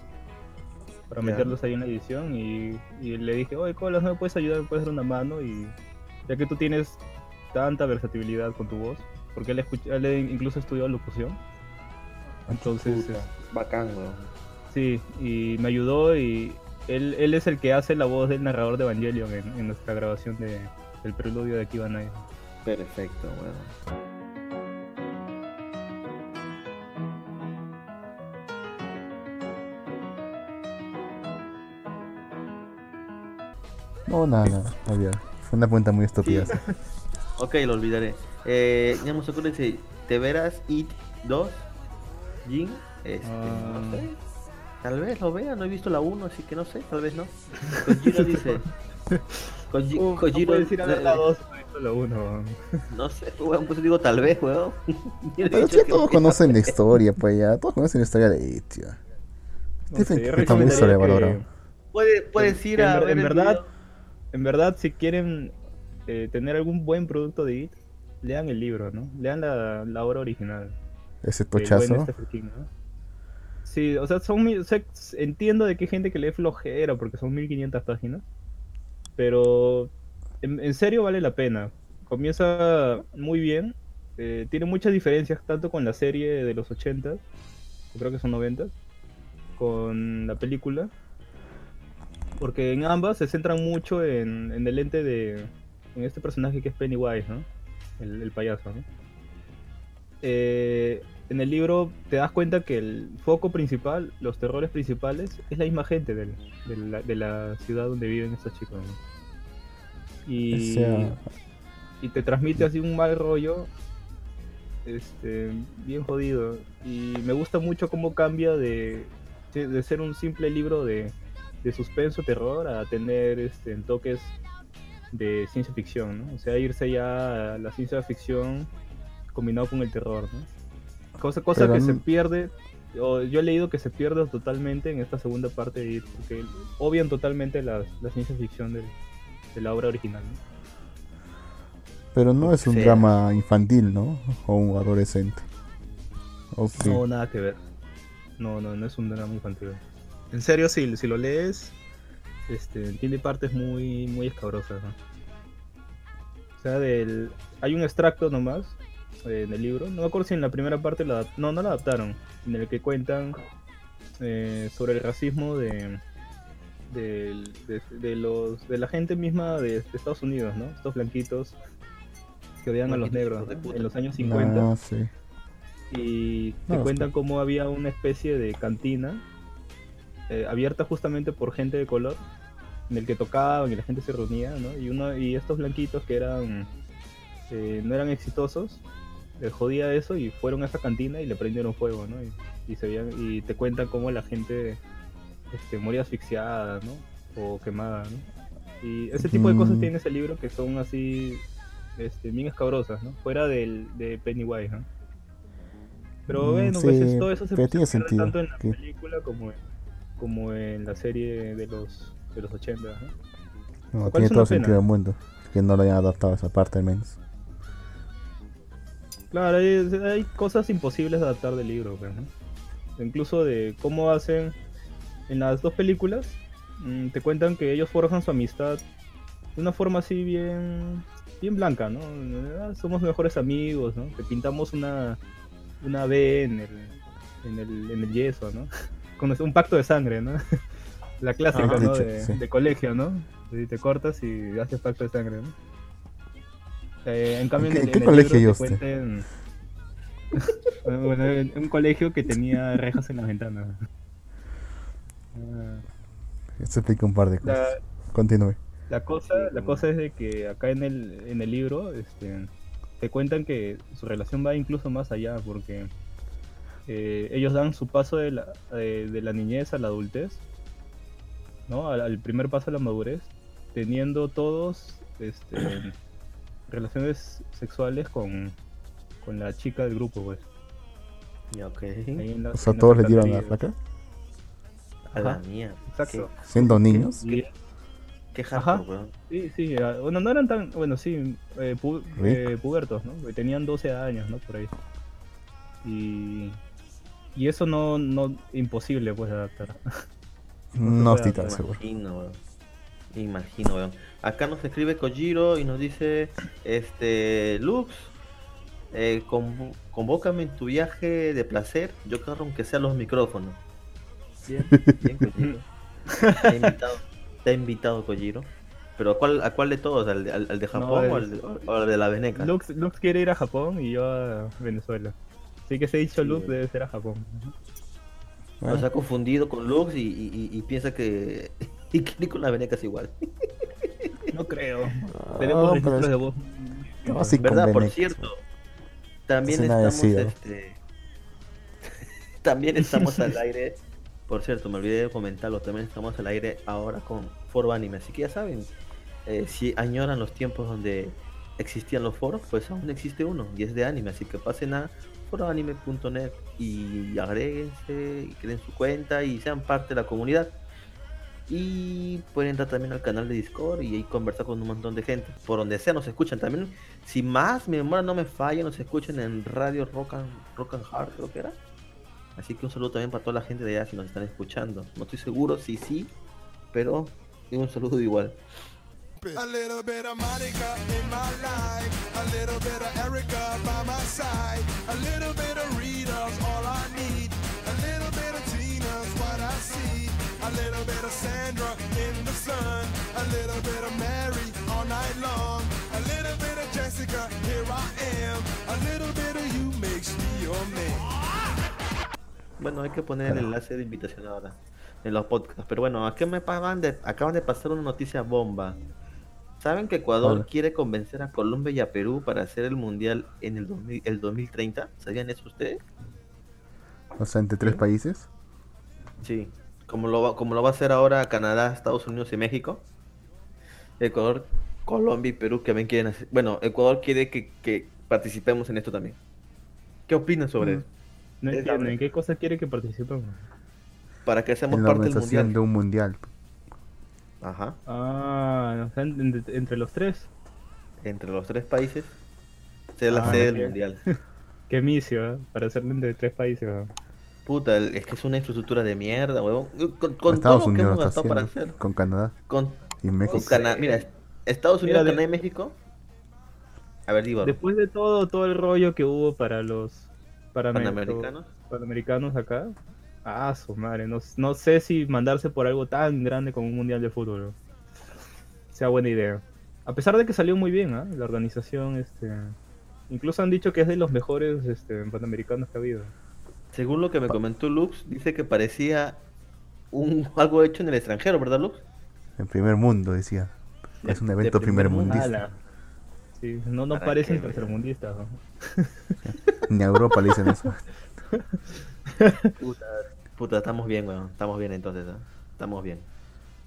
Para meterlos ahí en la edición. Y, y le dije, oye Colas, ¿no me puedes ayudar? ¿Me puedes dar una mano? Y ya que tú tienes tanta versatilidad con tu voz. Porque él, escucha- él incluso estudió locución. Entonces, Puta, bacán, weón. Sí, y me ayudó y él, él es el que hace la voz del narrador de Evangelion en, en nuestra grabación de, del preludio de Akiba Night. Perfecto, weón. No, nada, nada, olvidar. Fue una pregunta muy estúpida. Sí. [laughs] Ok, lo olvidaré. Eh, ya me dice, ¿te verás It 2? Jin, este, Ah. no sé. Tal vez lo vea, no he visto la 1, así que no sé, tal vez no. [laughs] Kojiro dice. Koji- Uh, no Kojiro, puedes ir a ver la eh, [laughs] 2, no he visto la 1. No sé, weón, pues digo tal vez, weón. [laughs] Pero ya que- todos conocen la historia, pues ya. Todos conocen la historia de It, tío. No sé, está muy sobrevalorado. Puede- puedes ir en a ver- ver en verdad. En verdad, si quieren eh, tener algún buen producto de IT, lean el libro, ¿no? Lean la, la obra original. Ese tochazo. ¿no? Sí, o sea, son o entiendo de que hay gente que lee flojera porque son 1500 páginas, pero en, serio vale la pena. comienza muy bien. eh, tiene muchas diferencias tanto con la serie de los 80, o creo que son 90, con la película. Porque en ambas se centran mucho en, en el ente de. en este personaje que es Pennywise, ¿no? El, el payaso, ¿no? Eh, en el libro te das cuenta que el foco principal, los terrores principales, es la misma gente del- de, la, de la ciudad donde viven estos chicos. ¿no? Y, O sea- y te transmite así un mal rollo, este, bien jodido. Y me gusta mucho cómo cambia de, de ser un simple libro de, de suspenso, terror, a tener este, toques de ciencia ficción, ¿no? O sea, irse ya a la ciencia ficción combinado con el terror, ¿no? Cosa, cosa Pero que no- se pierde, o yo he leído que se pierde totalmente en esta segunda parte de It, porque obvian totalmente la, la ciencia ficción de la obra original, ¿no? Pero no es un Sí. drama infantil, ¿no? O un adolescente. No, nada que ver. No, no, no es un drama infantil. En serio, si, si lo lees, este, tiene partes muy, muy escabrosas. ¿no? O sea, del, hay un extracto nomás eh, en el libro. No me acuerdo si en la primera parte la no, no la adaptaron. En el que cuentan eh, sobre el racismo de, de, de los, de la gente misma de, de Estados Unidos, ¿no? Estos blanquitos que odian a los negros en los años 50 Ah, sí. y te No, cuentan cómo había una especie de cantina eh, abierta justamente por gente de color en el que tocaban y la gente se reunía ¿no? y uno y estos blanquitos que eran eh, no eran exitosos jodía eso y fueron a esa cantina y le prendieron fuego ¿no? y, y se veían y te cuentan cómo la gente este, moría asfixiada ¿no? o quemada ¿no? y ese tipo de cosas Mm. tiene ese libro que son así este, bien escabrosas ¿no? fuera del, de Pennywise ¿no? Pero Mm, bueno, pues sí, todo eso se, se pierde sentido, tanto en la que- película como en, como en la serie de los de los 80. ¿no? Tiene todo sentido del mundo. Que no lo hayan adaptado esa parte al menos. Claro, hay, hay cosas imposibles de adaptar del libro, ¿no? Incluso de cómo hacen en las dos películas, mm, te cuentan que ellos forjan su amistad de una forma así bien bien blanca, ¿no? Ah, Somos mejores amigos, ¿no? Te pintamos una una B en el en el, en el yeso, ¿no? [laughs] Con un pacto de sangre, ¿no? [laughs] La clásica. ¿no? De, sí. de colegio, ¿no? Y te cortas y haces pacto de sangre, ¿no? Eh, en cambio, ¿En qué- en, en el- qué el libro colegio te usted? cuentan- bueno, en un colegio que tenía rejas en las ventanas. Ah, explica un par de cosas. La, Continúe. la cosa, la cosa es de que acá en el, en el libro este, te cuentan que su relación va incluso más allá porque eh, ellos dan su paso de la, de la niñez a la adultez, ¿no? Al, al primer paso a la madurez, teniendo todos este, relaciones sexuales con, con la chica del grupo, pues. Ya, ok. la- O sea, todos le dieron la flaca. A la Ajá. mierda. Exacto. Siendo niños. Qué, qué Ajá. hardcore, weón. Sí, sí, bueno, no eran tan, bueno, sí, eh, pu- eh, pubertos, ¿no? Tenían 12 años, ¿no? Por ahí. Y, y eso no, no, imposible, pues, de adaptar. [laughs] No puede estoy tan seguro. Imagino, weón. Imagino, weón. Acá nos escribe Kojiro y nos dice, este, Lux, eh, convócame en tu viaje de placer. Yo quiero aunque sea los micrófonos. Bien, bien, Kojiro. Te ha invitado, te ha invitado Kojiro. Pero ¿a cuál, a cuál de todos? ¿Al, de- al- al de Japón o, al de, o al de la Veneca? Lux, Lux quiere ir a Japón y yo a Venezuela. Así que se ha dicho Sí, Lux güey. debe ser a Japón. Nos ha confundido con Lux y, y- y- y piensa que, y que con la Veneca es igual. [laughs] No creo. Ah, Tenemos pero registros es- de voz. No, sí, ¿Verdad? Por cierto, también estamos, este, [laughs] también estamos al aire. Por cierto, me olvidé de comentarlo. También estamos al aire ahora con Foro Anime. Así que ya saben, eh, si añoran los tiempos donde existían los foros, pues aún existe uno y es de anime. Así que pasen a foroanime.net y agréguense y creen su cuenta y sean parte de la comunidad. Y pueden entrar también al canal de Discord y ahí conversar con un montón de gente. Por donde sea nos escuchan también. Si más mi memoria no me falla, nos escuchan en Radio Rock and, Rock and Hard, creo que era. Así que un saludo también para toda la gente de allá si nos están escuchando. No estoy seguro si sí, pero un saludo igual. A little bit of Sandra in the sun, a little bit of Mary all night long, a little bit of Jessica, here I am, a little bit of you makes me your man. Bueno, hay que poner el enlace de invitación ahora en los podcasts. Pero bueno, aquí me acaban de, acaban de pasar una noticia bomba. ¿Saben que Ecuador Hola. quiere convencer a Colombia y a Perú para hacer el mundial en el, 2000 el 2030? ¿Sabían eso ustedes? O sea, entre tres países. Sí. Como lo, va, como lo va a hacer ahora Canadá, Estados Unidos y México. Ecuador, Colombia y Perú que ven quieren hacer. Bueno, Ecuador quiere que, que participemos en esto también. ¿Qué opinan sobre Mm. eso? No entiendo, ¿en qué cosas quiere que participemos? Para que seamos En la parte del mundial. de un mundial. Ajá. Ah, o sea, en- en- entre los tres. Entre los tres países. Ser la Ah, sede del mundial. [laughs] Qué misio, ¿eh? Para hacerlo entre tres países. ¿no? Puta, el- es que es una infraestructura de mierda, huevón. Con, con todo Estados lo que Unidos hemos gastado para hacer. Con Canadá Con, y con México. Cana- Mira, Estados Unidos, Mira, de- Canadá y México. A ver, digo, Después de todo, todo el rollo que hubo para los para Panamericanos. panamericanos acá. Ah, su madre, no, no sé si mandarse por algo tan grande como un mundial de fútbol. ¿no? Sea buena idea. A pesar de que salió muy bien, ¿ah? La organización, este. Incluso han dicho que es de los mejores este, panamericanos que ha habido. Según lo que me comentó Lux, dice que parecía un [laughs] algo hecho en el extranjero, ¿verdad, Lux? En primer mundo, decía. De- Es un evento primer primer mundo. mundista. Ala. Sí, no nos ¿Para parecen tercermundistas. ¿no? [laughs] Ni a Europa le dicen eso. [laughs] Puta, puta, estamos bien, weón. Estamos bien entonces, ¿ah? Estamos bien.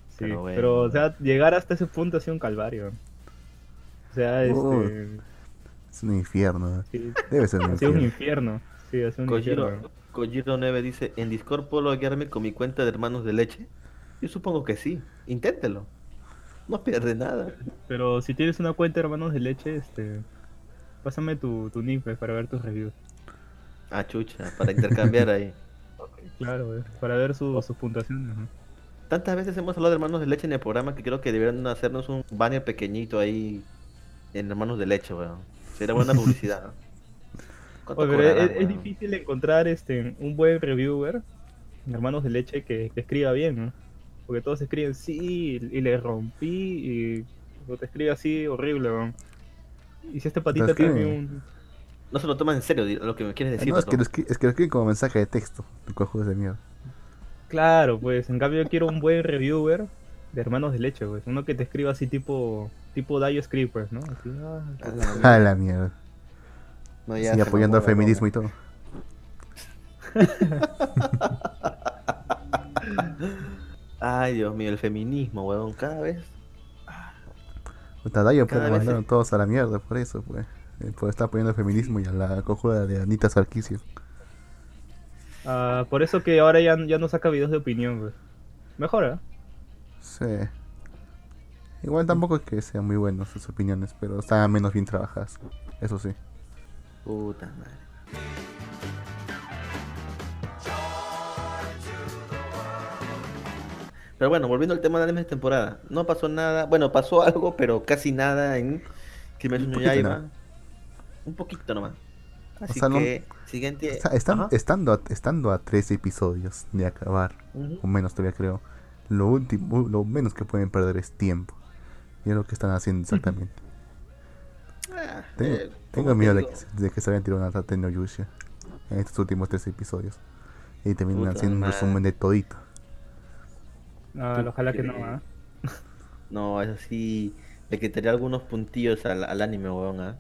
Sí, Pero o sea, llegar hasta ese punto ha sido un calvario. O sea, este. Es un infierno. sí, Debe ser un ha sido un infierno. Sí, sido un Kojiro. Kojiro 9 dice, ¿en Discord puedo guiarme con mi cuenta de hermanos de leche? Yo supongo que sí. Inténtelo. No pierde nada. Pero si tienes una cuenta de hermanos de leche, este. Pásame tu, tu nick pues, para ver tus reviews. Ah, chucha, para intercambiar ahí. [laughs] Claro, güey, para ver su- sus puntuaciones. ¿no? Tantas veces hemos hablado de hermanos de leche en el programa que creo que deberían hacernos un banner pequeñito ahí en hermanos de leche, weón. Sería buena publicidad. ¿no? ¿Cuánto Oye, pero es, difícil encontrar este un buen reviewer, hermanos de leche, que, que escriba bien, ¿no? Porque todos escriben sí y, y le rompí y o te escribe así horrible, ¿no? Y si este patita tiene un... No se lo toman en serio lo que me quieres decir. No, es que, lo es que lo escriben como mensaje de texto. Cojudos de mierda. Claro, pues en cambio yo quiero un buen reviewer de hermanos de leche, pues. Uno que te escriba así tipo tipo Dio Script, pues, ¿no? Así, ah, [laughs] A la mierda. No, ya se apoyando al feminismo y todo. Ay, Dios mío, el feminismo, weón. Cada vez. Puta, Dayo, pues, Cada lo vez mandaron se- todos a la mierda por eso, pues. Eh, Por estar apoyando el feminismo y a la cojuda de Anita Sarkisio. ah, por eso que ahora ya, ya no saca videos de opinión, pues. Mejora. Sí. Igual tampoco es que sean muy buenos sus opiniones, pero están menos bien trabajadas. Eso sí. Puta madre. Pero bueno, volviendo al tema de animes de temporada. No pasó nada. Bueno, pasó [laughs] algo, pero casi nada en Kimetsu no Yaiba. Un poquito nomás. Así sea, no- que, siguiente. Está- están- estando, a, estando a tres episodios de acabar, o menos todavía creo, lo último, lo menos que pueden perder es tiempo. Y es lo que están haciendo exactamente. Ah, eh, tengo miedo de que, de que se vayan a tirar una rata en Oyusha en estos últimos tres episodios. Y terminan Puta haciendo un resumen de todito. Ah, ojalá que no? ¿ah? [laughs] No, eso sí, le quitaría algunos puntillos al, al anime, weón, ¿ah?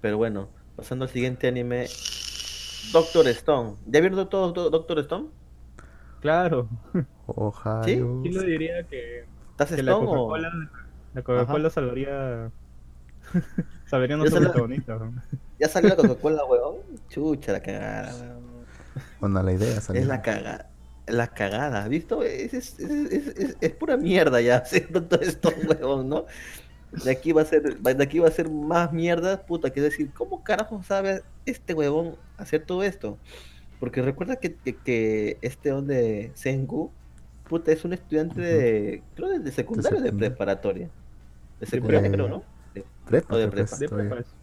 Pero bueno, pasando al siguiente anime, Doctor Stone. ¿Ya vieron todo Do- Doctor Stone? Claro. Ojalá. ¿Quién lo diría que, ¿Estás que la Stone o...? Coca-Cola la Coca-Cola salvaría [laughs] protagonista? ¿no? ¿Ya salió la [laughs] Coca-Cola, weón? Chucha, la cagada, weón. Bueno, la idea salió. Es la cagada. La cagada, ¿visto? Es, es, es, es, es- es pura mierda ya, [laughs] hacer Doctor Stone, weón, ¿no? De aquí va a ser, de aquí va a ser más mierda, puta, que decir, ¿cómo carajo sabe este huevón hacer todo esto? Porque recuerda que, que, que este donde Sengu, puta, es un estudiante de, creo de, de secundario o de secundaria. preparatoria. De secundaria, prepa. creo, ¿no? Prepa, o de creo que es prepa. De todavía. prepa es-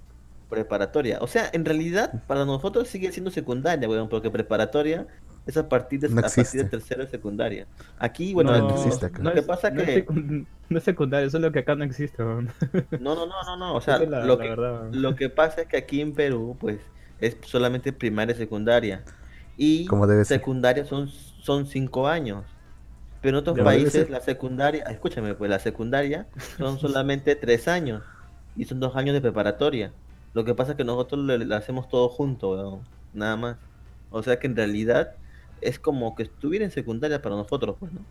preparatoria. O sea, en realidad, para nosotros sigue siendo secundaria, weón, porque preparatoria es a partir de, No a partir de tercero de secundaria. Aquí, bueno, No, no existe acá. lo que pasa no que... No es secundario, eso es lo que acá no existe. weón. [laughs] No, no, no, no, no, o sea, Esa es la- lo, la que, verdad, weón. lo que pasa es que aquí en Perú, pues, es solamente primaria y secundaria. Y Como debe ser. secundaria son, son cinco años. Pero en otros países la secundaria, escúchame, pues la secundaria son [laughs] solamente tres años. Y son dos años de preparatoria. Lo que pasa es que nosotros lo, lo hacemos todo junto, weón, nada más. O sea que en realidad es como que estuviera en secundaria para nosotros, pues, ¿no?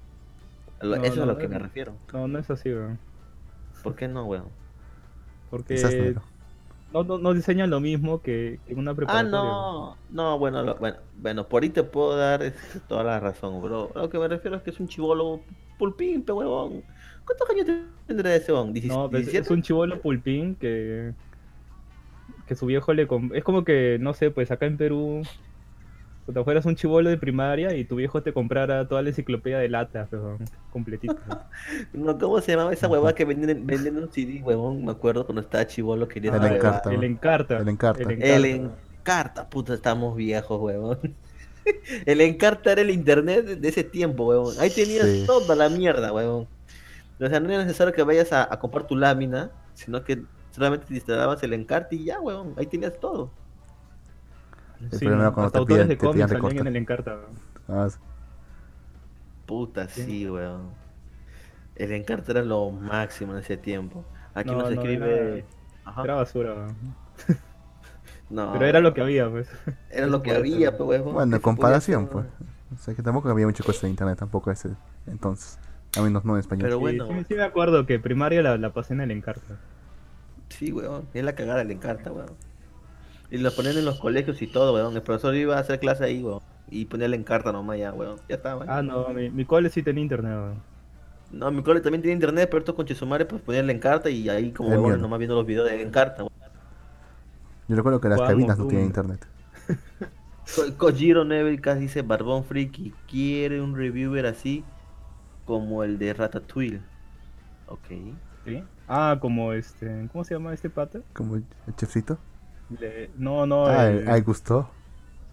Eso es a lo que me refiero. No, no es así, weón. ¿Por qué no, weón? Porque no, no, no diseñan lo mismo que que en una Ah, preparatoria. weón. no, no, bueno, lo- bueno, bueno, por ahí te puedo dar este, toda la razón, bro. A Lo que me refiero es que es un chivolo pulpín, pe huevón. ¿Cuántos años tendrá ese? ¿Dieci- No, pues, es 17? un chivolo pulpín que que su viejo le comp- es como que no sé, pues acá en Perú cuando fueras un chivolo de primaria y tu viejo te comprara toda la enciclopedia de latas, weón, completita. [laughs] No, ¿cómo se llamaba esa huevada que vendían, vendían un CD, huevón? Me acuerdo cuando estaba chivolo quería El esa huevada. Encarta, el encarta. El Encarta. El Encarta, puta, estamos viejos, huevón. [laughs] El Encarta era el internet de- de ese tiempo, huevón. Ahí tenías Sí. toda la mierda, huevón. O sea, no era necesario que vayas a, a comprar tu lámina, sino que solamente te instalabas el Encarta y ya, huevón. Ahí tenías todo. El Sí, problema ¿no? cuando Hasta te autores piden- de te piden recortar. en el encarta. weón. Ah, Puta, Sí. sí, weón. El Encarta era lo máximo en ese tiempo. Aquí No, nos no, escribe... era- Ajá. Era basura, weón. [laughs] No, pero era lo que había, pues. Era lo [laughs] que había, pues, huevón. bueno, ¿Qué en podía comparación, pues. O sea que tampoco había mucho cosa de internet tampoco ese entonces. A menos no en español. Pero bueno. sí, sí me acuerdo que primaria la, la pasé en el encarta. Sí, weón. Es la cagada, le encanta, weón. Y lo ponen en los colegios y todo, weón. El profesor iba a hacer clase ahí, weón. Y ponía la encarta nomás ya, weón. Ya está, weón. Ah, no, mi, mi cole sí tenía internet, weón. No, mi cole también tiene internet, pero estos con Chesumare, pues ponían encarta y ahí como weón, mierda. nomás viendo los videos de encarta, weón. Yo recuerdo que las cabinas no Doom. tenían internet. [laughs] Ko- Kojiro Nevelcast dice Barbón Friki quiere un reviewer así como el de Ratatouille. Ok. ¿Sí? Ah, como este. ¿Cómo se llama este pata? Como el chefcito. Le- No, no, Ah, el, el, gustó.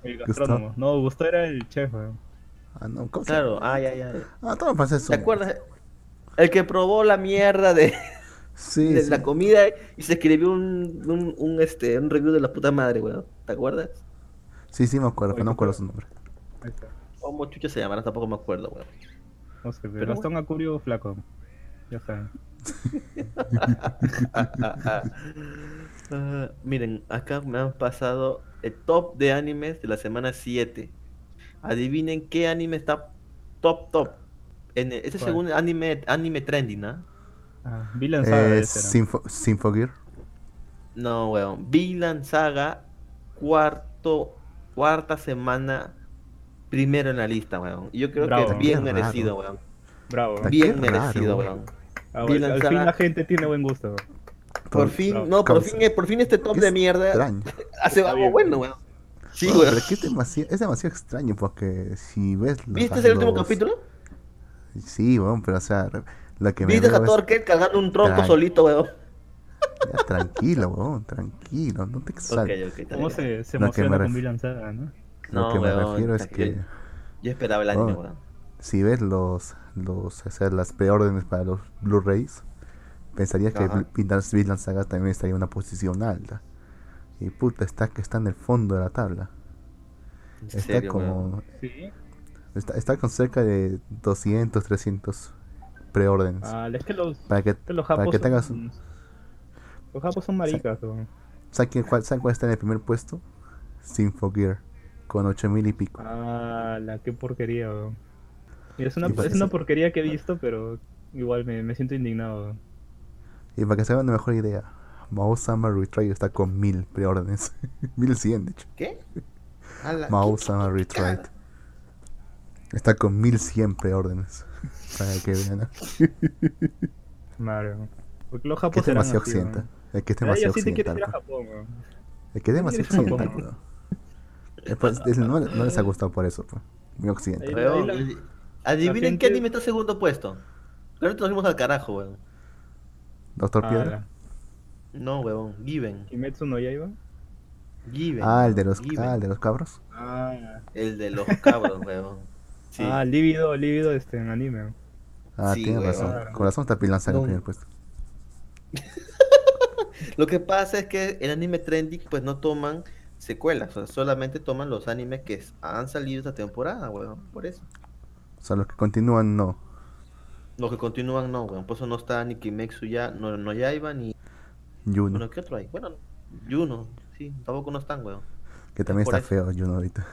Gusto. gastrónomo. No, Gusto era el chef, weón. Ah, no, ¿cómo se Claro, llama? ah, ya, ya. Ah, todos los franceses ¿Te son- acuerdas? El que probó la mierda de, Sí, de sí. la comida y se escribió un, un, un, este, un review de la puta madre, weón. ¿Te acuerdas? Sí, sí me acuerdo, pero no me acuerdo su nombre. Ahí está. ¿Cómo chucha se llamará? Tampoco me acuerdo, weón. No sé, pero Pero Gastón Acurio flaco. Ya está. [laughs] Ah, miren, acá me han pasado el top de animes de la semana 7. Adivinen qué anime está top top. En el- ese ¿Cuál? según anime anime trending, ¿no? Ah, Villain Saga Eh, ¿no? Sinfo- Sinfogear. No, weón. Vinland Saga, cuarto, cuarta semana, primero en la lista, weón. Y yo creo Bravo. que es bien raro. merecido, weón. Bravo. Está- Bien raro, merecido, weón. weón. Ah, al fin la gente tiene buen gusto. weón. Por Por- fin, bravo. no, por Causa. fin, por fin este top de mierda Extraño. [laughs] hace algo bueno, weón. weón. Sí, No, weón. pero es que es demasiado, es demasiado extraño porque si ves los- ¿Viste el último los- capítulo? Sí, bueno, pero o sea, lo que me ¿Viste a veo es- cargando un tronco solito, weón? Ya, tranquilo, weón, tranquilo, no te exaltes. ok, está ¿Cómo se, se emociona con ref- Villain Saga, no? Lo No, que me refiero es que. Yo esperaba el anime, Oh. weón. si ves los, los o sea, las preórdenes para los Blu-rays, pensaría que Ajá. Vinland Vinland Saga también estaría en una posición alta. Y puta, está que está en el fondo de la tabla. Está serio, como Sí. está, está con cerca de 200, 300 preórdenes. Ah, es que los, para que que los para que tengas son... Los japos son maricas, weón. ¿Saben quién- cuál, cuál está en el primer puesto? Sinfogear con 8000 y pico. Ah, la qué porquería. Mira, es una, es que una se- porquería que he visto, pero igual me, me siento indignado. Y para que se hagan una mejor idea, Mao Sama Retry está con 1000 preórdenes. [laughs] 1100 de hecho. ¿Qué? Mao ¿qué- Sama Retry está con 1100 preórdenes. [laughs] Para que vean. weón. Porque los japos es demasiado occidental. El que es demasiado occidental. El que es demasiado occidental. Bro. Eh, pues, es- no, no les ha gustado por eso. Pues. Muy occidental. Ahí- Weón, la- adi- Adivinen qué anime está segundo puesto. Ahorita nos fuimos al carajo, weón. Doctor Ah, Piedra. la- No, huevón. Given. Kimetsu no Yaiba. Given. Ah, el de los, Given. ah, el de los cabros. Ah, El de los cabros, [laughs] huevón. Sí. ah lívido, lívido este, en anime. Ah, Sí, tiene razón. Con razón está No. en primer puesto. [laughs] Lo que pasa es que el anime trending pues no toman secuelas, o sea, solamente toman los animes que han salido esta temporada, weón, por eso. O sea, los que continúan no. Los que continúan no, weón, por eso no está ni Kimetsu ya, no, no Yaiba ni... Juno. Bueno, ¿qué otro hay? Bueno, Juno, sí, tampoco no están, weón. Que también por está eso. feo Juno ahorita.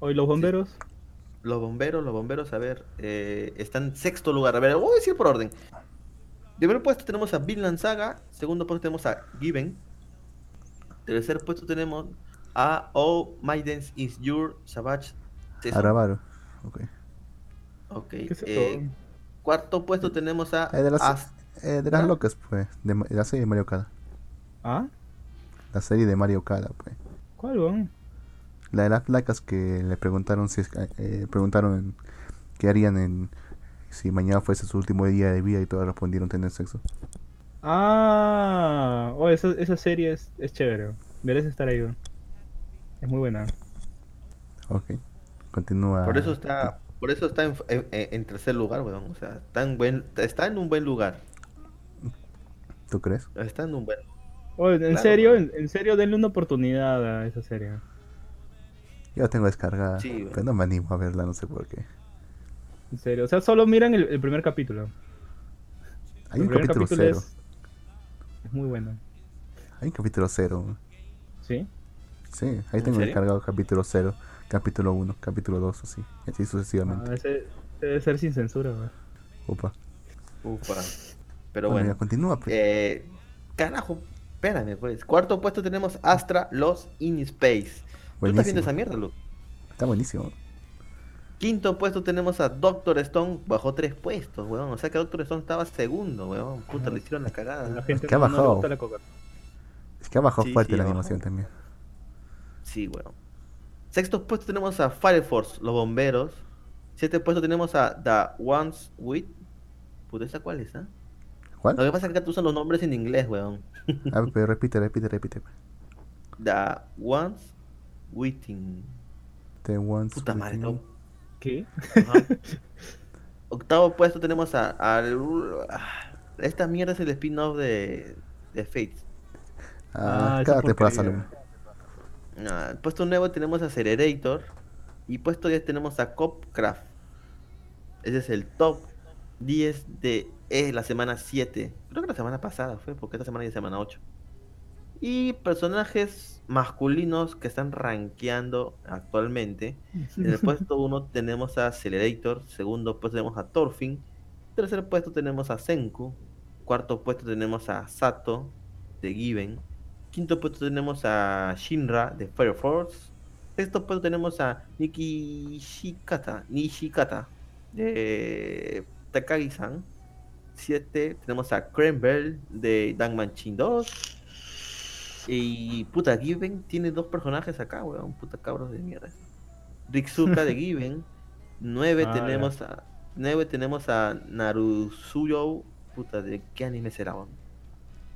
Hoy los bomberos. Los bomberos, los bomberos, a ver, eh, están en sexto lugar. A ver, voy a decir por orden. Primer puesto tenemos a Vinland Saga. Segundo puesto tenemos a Given. Tercer puesto tenemos a Oh My Dance Is Your Savage Season. Arabaro. Ok. Ok. ¿Qué es eh, cuarto puesto tenemos a Eh, de las, eh, de las ¿Ah? locas, pues. De, la serie de Mario Kada. ¿Ah? La serie de Mario Kada, pues. ¿Cuál, weón? La de las placas que le preguntaron si es, eh, preguntaron qué harían en si mañana fuese su último día de vida y todos respondieron tener sexo. Ah, oh, esa, esa serie es, es chévere. Merece estar ahí. Es muy buena. Ok. Continúa. Por eso está, por eso está en, en- en tercer lugar, weón. O sea, está en, buen, está en un buen lugar. ¿Tú crees? Está en un buen Oh, en Claro, serio, en, en serio, denle una oportunidad a esa serie. Yo la tengo descargada. Sí, pero no me animo a verla, no sé por qué. En serio. O sea, solo miran el, el primer capítulo. Hay el un primer capítulo cero. es muy bueno. Hay un capítulo cero. ¿Sí? Sí, ahí ¿En tengo serio? descargado capítulo 0, capítulo 1, capítulo 2, así. Así sucesivamente. Ah, ese debe ser sin censura, weón. Opa. Ufa. Pero Bueno, bueno. ya continúa, pues. Eh, carajo, espérame, pues. Cuarto puesto tenemos Astra Los In Space. ¿Tú estás viendo esa mierda, Luke? Está buenísimo. Quinto puesto tenemos a Doctor Stone, bajó tres puestos, weón. O sea que Doctor Stone estaba segundo, weón. Puta, le hicieron la La cagada. gente que ha no bajado. la coca. Es que ha bajado Sí, fuerte sí, la bajó. animación también. Sí, weón. Sexto puesto tenemos a Fire Force, los bomberos. Siete puesto tenemos a The Ones With. Puta, ¿esa cuál es, ah? ¿Cuál? Lo que pasa es que acá tú usan los nombres en inglés, weón. A [laughs] ver, pero repite, repite, repite. The Ones Waiting. The ones Puta madre, no. ¿Qué? Ajá. [laughs] Octavo puesto tenemos a, al- ah, esta mierda es el spin-off de, de Fate. Ah, Ah, esa cada temporada porquería. sale uno. Ah, puesto nuevo tenemos a Accelerator y puesto 10 tenemos a Copcraft. Ese es el top 10 de es la semana 7. Creo que la semana pasada fue, porque esta semana es semana 8. Y personajes masculinos que están rankeando actualmente. En el [laughs] puesto 1 tenemos a Accelerator, segundo puesto tenemos a Thorfinn, tercer puesto tenemos a Senku, cuarto puesto tenemos a Sato de Given, quinto puesto tenemos a Shinra de Fire Force, sexto puesto tenemos a Nikishikata, Nishikata de Takagi-san, siete tenemos a Krembel de Dangmanchin 2 y puta, Given tiene dos personajes acá, weón, puta cabros de mierda. Riksuka de [laughs] Given. 9 Ah, tenemos a 9 tenemos a Narusuyo, puta, ¿de qué anime será? weón?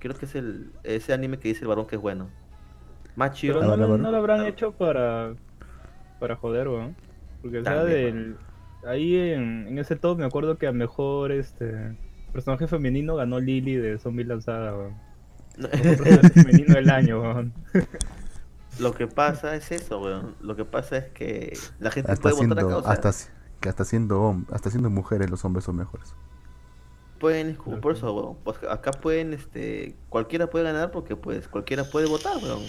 Creo que es el ese anime que dice el varón que es bueno. Machi Pero no, vale. no lo habrán hecho para para joder, weón. Porque o sea, También, del, ahí en, en ese top me acuerdo que a mejor este personaje femenino ganó Lily de Zombie Lanzada, weón. [laughs] Femenino del año, weón. Lo que pasa es eso, weón. Lo que pasa es que la gente Hasta puede votar acá, o sea, hasta, que hasta siendo hasta siendo mujeres los hombres son mejores. pueden por eso, weón. Pues acá pueden, este, cualquiera puede ganar porque pues cualquiera puede votar, weón.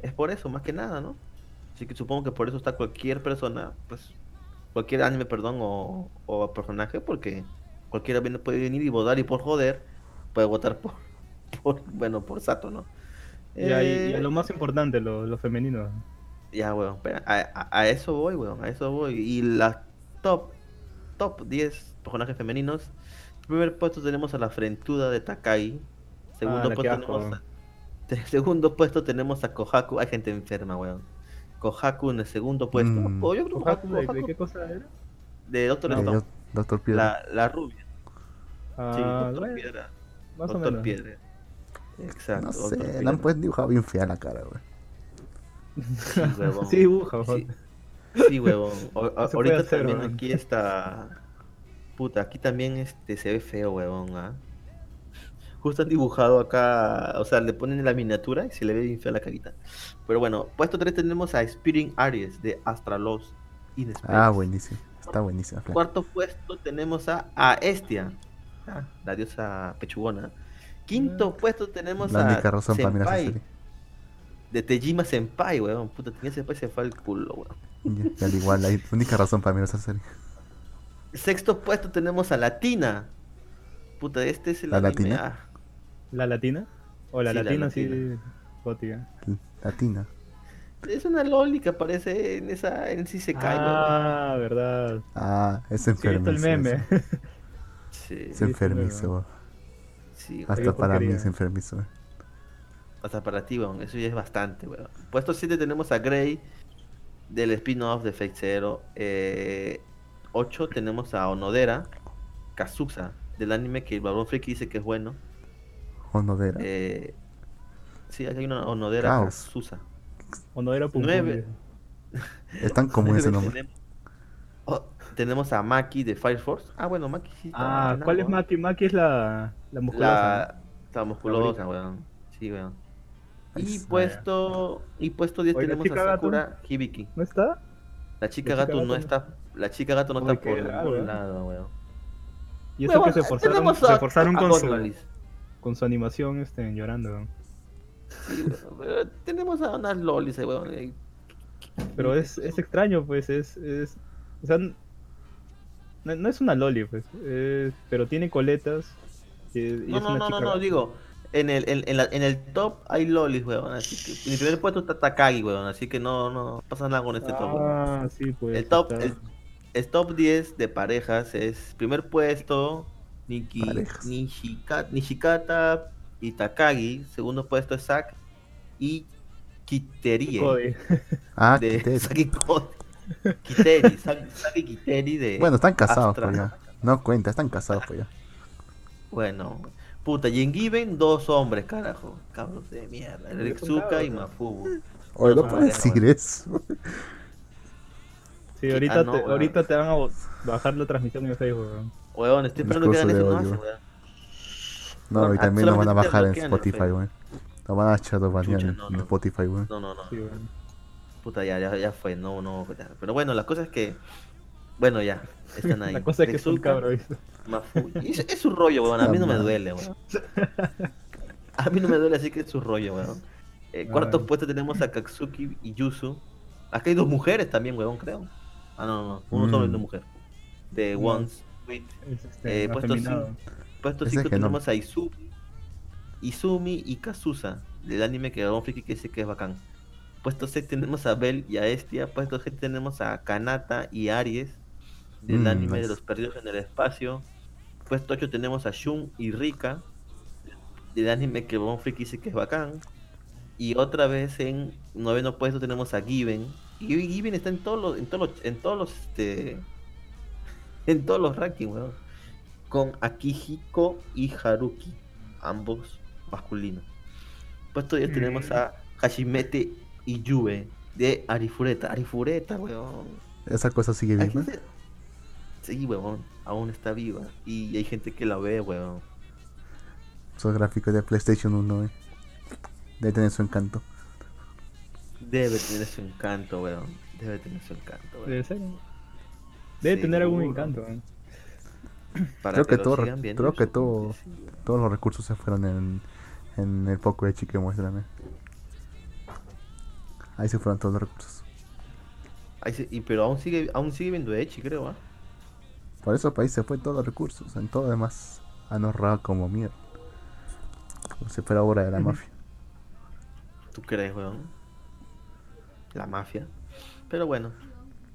Es por eso, más que nada, ¿no? Así que supongo que por eso está cualquier persona, pues, cualquier anime, perdón, o, o personaje, porque cualquiera puede venir y votar y por joder, puede votar por, por bueno, por Sato, ¿no? Y, ahí- Eh, lo más importante, lo, lo femenino. Ya, weón, espera, a, a- eso voy, weón, a eso voy. Y las top, top 10 personajes femeninos. En primer puesto tenemos a la frentuda de Takai. Segundo Ah, puesto tenemos a, [laughs] te- segundo puesto tenemos a Kohaku. Hay gente enferma, weón. Kohaku en el segundo puesto. Mm. Oh, yo creo que Kohaku, ¿de, qué cosa era? de Doctor Stone. yo- Doctor Piedra. La, la rubia. Sí, Ah, Doctor bueno, Piedra. Más o Doctor menos. Piedra. Exacto. No sé, le han pues dibujado bien fea la cara, güey. Sí, huevón. Sí, dibuja, Sí, huevón. O- a- ahorita hacer, también huevón. aquí está. Puta, aquí también este se ve feo, huevón, ¿ah? Justo han dibujado acá, o sea, le ponen la miniatura y se le ve bien fea la carita. Pero bueno, puesto 3 tenemos a Spirit Aries de Astralos Space. Ah, buenísimo. Está buenísima. flaca. Cuarto puesto tenemos a Aestia, ah, la diosa pechugona. Quinto puesto tenemos La a única razón para mirar esa Senpai, serie. de Tejima Senpai, weón. Puta, tenía Senpai se fue al culo, weón. Y, y al igual, la única razón para mirar esa serie. Sexto puesto tenemos a Latina. Puta, este es el ¿La anime, Latina? ah, ¿La latina? O la Sí, la latina, sí, latina. gótica. Latina. es una loli que aparece en esa en ese se cae, Ah, verdad. Ah, es Sí, enfermizo. el meme. Sí, Es Sí, enfermizo. Sí, Hasta para mí es enfermizo. hasta para ti, weón. Eso ya es bastante, weón. Puesto 7 tenemos a Grey del spin-off de Fate Zero. Eh, 8 tenemos a Onodera Kazusa del anime que el Barón Friki dice que es bueno. Onodera. Eh, sí, hay una Onodera Caos. Kazusa. O no era pum pum, Nueve. dice. Es tan común ese nombre. Tenemos, oh, tenemos a Maki de Fire Force. Ah, bueno, Maki sí. está Ah, ¿cuál es. Maki? Maki es la, la musculosa. La, la musculosa, weón. Sí, weón. Y puesto, y puesto 10 Oye, ¿la tenemos a gato? Sakura Hibiki. ¿No está? La chica chica gato no gato no- está, la chica gato no Uy, está por ningún ¿eh? lado, weón. Y eso que se forzaron, tenemos se forzaron con, su, con su animación este, llorando. Sí, weón, pero tenemos a unas lolis, eh, weón. eh. Pero es, es extraño, pues, es, es... O sea, no, no es una loli, pues, es- pero tiene coletas. Y- y No, no, no, no, no, digo, en el, en, en la- en el top hay lolis, weón, así que en el primer puesto está Takagi, weón, así que no, no pasa nada con este top, weón. Ah, sí, pues. El top, el, el top 10 de parejas es primer puesto Niki, Nishikata y Takagi, segundo puesto es Zack y Kiterie Cody. [laughs] Ah, de Kiteri. Saki. Kiteri, Saki, Kiteri de Bueno, están casados, pues ya. No cuenta, están casados, pues ya. Bueno, puta, y en Given dos hombres, carajo, cabros de mierda, Son Rexuka y Mafubu. Oye, no puedes bueno, decir eso. Sí, ahorita, Ah, no, te, weón. ahorita te van a bajar la transmisión en Facebook. weón. Weón, estoy esperando que hagan eso, no weón. No, No, y ah, también lo van a bajar en Spotify, güey. Lo van a echar de banear Chucha, en, no, en no. Spotify, güey. No, no, no. Sí, weón. Puta, ya, ya, ya fue, no, no, ya. Pero bueno, la cosa es que, bueno, ya, están [laughs] ahí. La cosa es que es un y Es, es su rollo, weón, a mí no me duele, weón. A mí no me duele, así que es su rollo, weón. Eh, Ah, cuarto puesto tenemos a Katsuki y Yusu. Acá hay dos mujeres también, weón, creo. Ah, no, no, no, uno Mm. solo y una mujer. De No. Once Sweet. Es este, Eh, puesto afeminado. Puesto Ese 5 es que no- tenemos a Izumi, Izumi y Kazusa, del anime que Dragon Friki que dice que es bacán. Puesto 6 tenemos a Bell y a Estia. Puesto 7 tenemos a Kanata y Aries, del Mm, anime de los perdidos en el espacio. Puesto 8 tenemos a Shun y Rika, del anime que Dragon Friki dice que es bacán. Y otra vez en noveno puesto tenemos a Given. Y Given está en todos los, en todos los, en todos los, este, [laughs] en todos los rankings, weón. Con Akihiko y Haruki, ambos masculinos. Puesto 10 tenemos a Hashimete y Yue de Arifureta. Arifureta, weón. Esa cosa sigue viva. Sí, weón, aún está viva. Y hay gente que la ve, weón. Esos gráficos de PlayStation 1, güey. Debe tener su encanto. Debe tener su encanto, weón. Debe tener su encanto, weón. Debe ser. Debe tener algún encanto. weón. Para Creo que todo- creo que todo- sí. Todos los recursos se fueron en, en el poco Echi que muestran. eh. Ahí se fueron todos los recursos. Ahí se- y, pero aún sigue, aún sigue viendo Echi, creo, ¿ah? Por eso país se fue todos los recursos. En todo demás han ahorrado como mierda. Como si fuera obra de la mafia. ¿Tú crees, weón? La mafia. Pero bueno,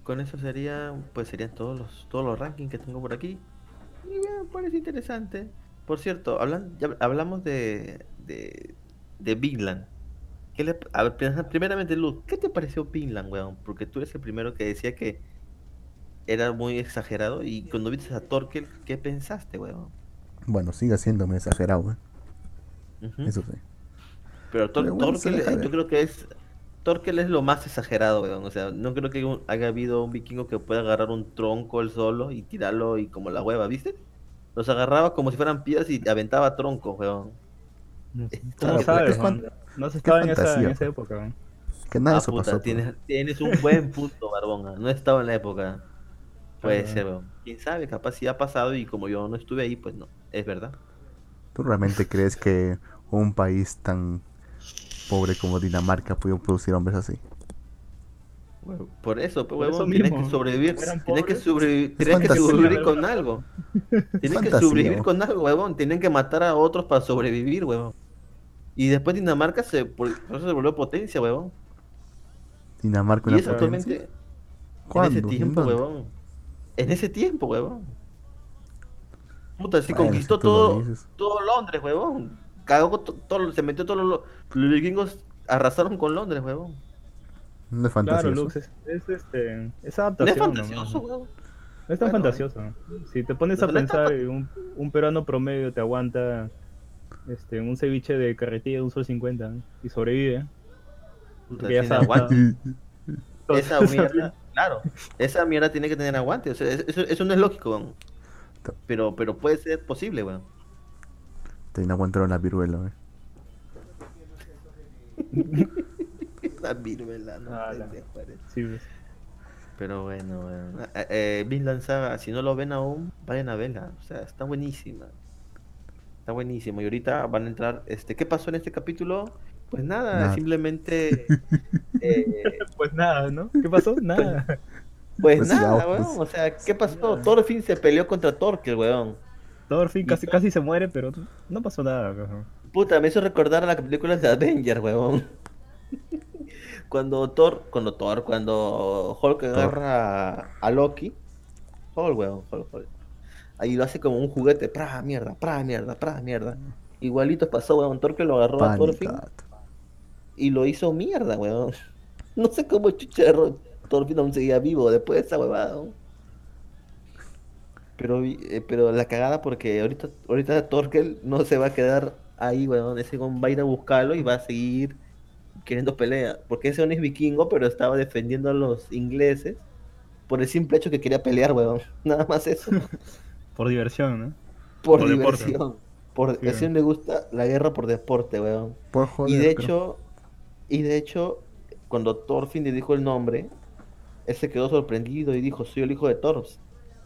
con eso sería, pues serían todos los, todos los rankings que tengo por aquí. Y me parece interesante. Por cierto, hablan, ya hablamos de, de, de Vinland. ¿Qué le, a primeramente, Luz, ¿qué te pareció Vinland, weón? Porque tú eres el primero que decía que era muy exagerado. Y cuando viste a Torkel, ¿qué pensaste, weón? Bueno, sigue siéndome exagerado. Ujú. Eso sí. Pero Tor- Pero bueno, se Torkel, eh, yo creo que es. Torkel es lo más exagerado, weón. O sea, no creo que un- haya habido un vikingo que pueda agarrar un tronco él solo y tirarlo y como la hueva, ¿viste? Los agarraba como si fueran piedras y aventaba troncos, weón. [laughs] ¿Cómo Claro, sabes, es fan- man? No se estaba en esa, en fantasía, esa época. man. Que nada de Ah, eso puta, pasó. pues. tienes, tienes un buen punto, Barbón. No estaba en la época. Puede ser, weón. Quién sabe, capaz sí ha pasado y como yo no estuve ahí, pues no. Es verdad. ¿Tú realmente crees que un país tan pobre como Dinamarca pudo producir hombres así? Por eso, pues, huevón, tienes mismo. que sobrevivir. Tienes que sobrevivir, Es tienes que sobrevivir con algo. [laughs] Tienes que sobrevivir con algo, huevón. Tienen que matar a otros para sobrevivir, huevón. Y después Dinamarca se, por eso se volvió potencia, huevón. Dinamarca Y una eso potencia. actualmente, en ¿Cuándo? ese ¿En tiempo, huevón. En ese tiempo, huevón. Puta, se Bueno, conquistó si todo, todo Londres, huevón. Cagó to- todo, se metió todos los, los vikingos arrasaron con Londres, huevón. No es Claro, fantasioso. Lux, es, es, este, es No es adaptación. fantasioso, huevón. No es tan Bueno, fantasioso. Si te pones a no pensar, un, un peruano promedio te aguanta este, un ceviche de carretilla de un sol 50 ¿no? y sobrevive. Puta, Porque ya aguante. Entonces, [laughs] Esa mierda, claro, esa mierda tiene que tener aguante, o sea, es- eso, eso no es lógico, weón. pero, pero puede ser posible, weón. Te aguantaron la viruela, eh. [laughs] La viruela, no Ah, la- sí, pues. Pero bueno, weón. Eh, eh, Vinland Saga, si no lo ven aún, vayan a verla, o sea, está buenísima. Está buenísimo, y ahorita van a entrar, este, ¿qué pasó en este capítulo? Pues nada, Nada. simplemente, [laughs] eh, Pues nada, ¿no? ¿Qué pasó? [laughs] Nada. pues Pues nada, ya, pues. weón, o sea, ¿qué pasó? Thorfinn se peleó contra Torkel, weón. Thorfinn casi, casi se muere, pero no pasó nada. weón. Puta, me hizo recordar a las películas de Avengers, weón. [laughs] Cuando Thor, cuando Thor, cuando Hulk agarra a, a Loki, Hulk, weón, Hulk, Hulk. Ahí lo hace como un juguete, pra mierda, pra mierda, pra mierda. Igualito pasó, weón, Thor que lo agarró a Thorfinn. Y lo hizo mierda, weón. [laughs] No sé cómo chucharro Thorfinn aún seguía vivo después de esa huevada, weón. Pero, eh, pero la cagada porque ahorita, ahorita Torkel no se va a quedar ahí, weón. Ese weón va a ir a buscarlo y va a seguir queriendo pelea. Porque ese weón es vikingo, pero estaba defendiendo a los ingleses por el simple hecho que quería pelear, weón. [laughs] Nada más eso. [laughs] Por diversión, ¿no? Por, Por deporte. diversión. Por, Sí. a ese weón le gusta la guerra por deporte, weón. Por joder, Y de creo. hecho, y de hecho, cuando Thorfinn le dijo el nombre, él se quedó sorprendido y dijo, soy el hijo de Torps.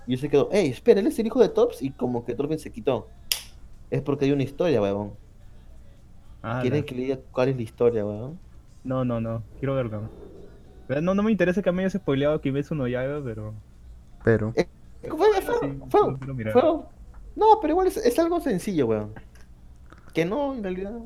Y él se quedó, hey, espera, él es el hijo de Torps, y como que Thorfinn se quitó. Es porque hay una historia, weón. Ah, ¿Quieren la- que le diga cuál es la historia, weón? No, no, no. Quiero verlo. Pero No, no me interesa que me hayas spoileado Kimetsu no Yaiba, pero... Pero, Eh, Fue- fue- fue- no no, pero igual es, es algo sencillo, weón. Que no, en realidad.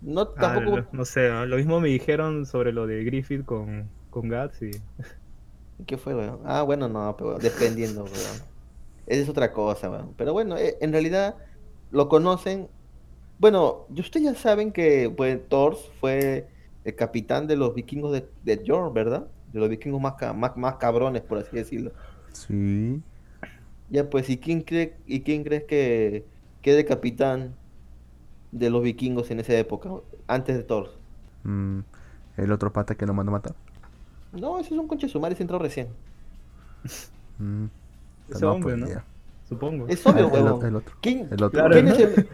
No, Ah, tampoco. no sé, lo mismo me dijeron sobre lo de Griffith con, con Guts y... [laughs] ¿Qué fue, weón? Ah, bueno, no, pero dependiendo, weón. Esa es otra cosa, weón. Pero bueno, eh, en realidad lo conocen. Bueno, y ustedes ya saben que pues, Thor fue el capitán de los vikingos de, de ¿verdad? De los vikingos más, ca- más, más cabrones, por así decirlo. sí. Ya, pues, ¿y quién cree, y quién crees que quede capitán de los vikingos en esa época, antes de Thor? Mm, el otro pata que lo mandó a matar. No, ese es un conche sumari, se entró recién. Mm, Ese no, hombre, pues, ¿no? ya. Supongo. Es obvio, Ah, el, huevón. el otro. ¿Quién, El otro. Claro. ¿Quién es el,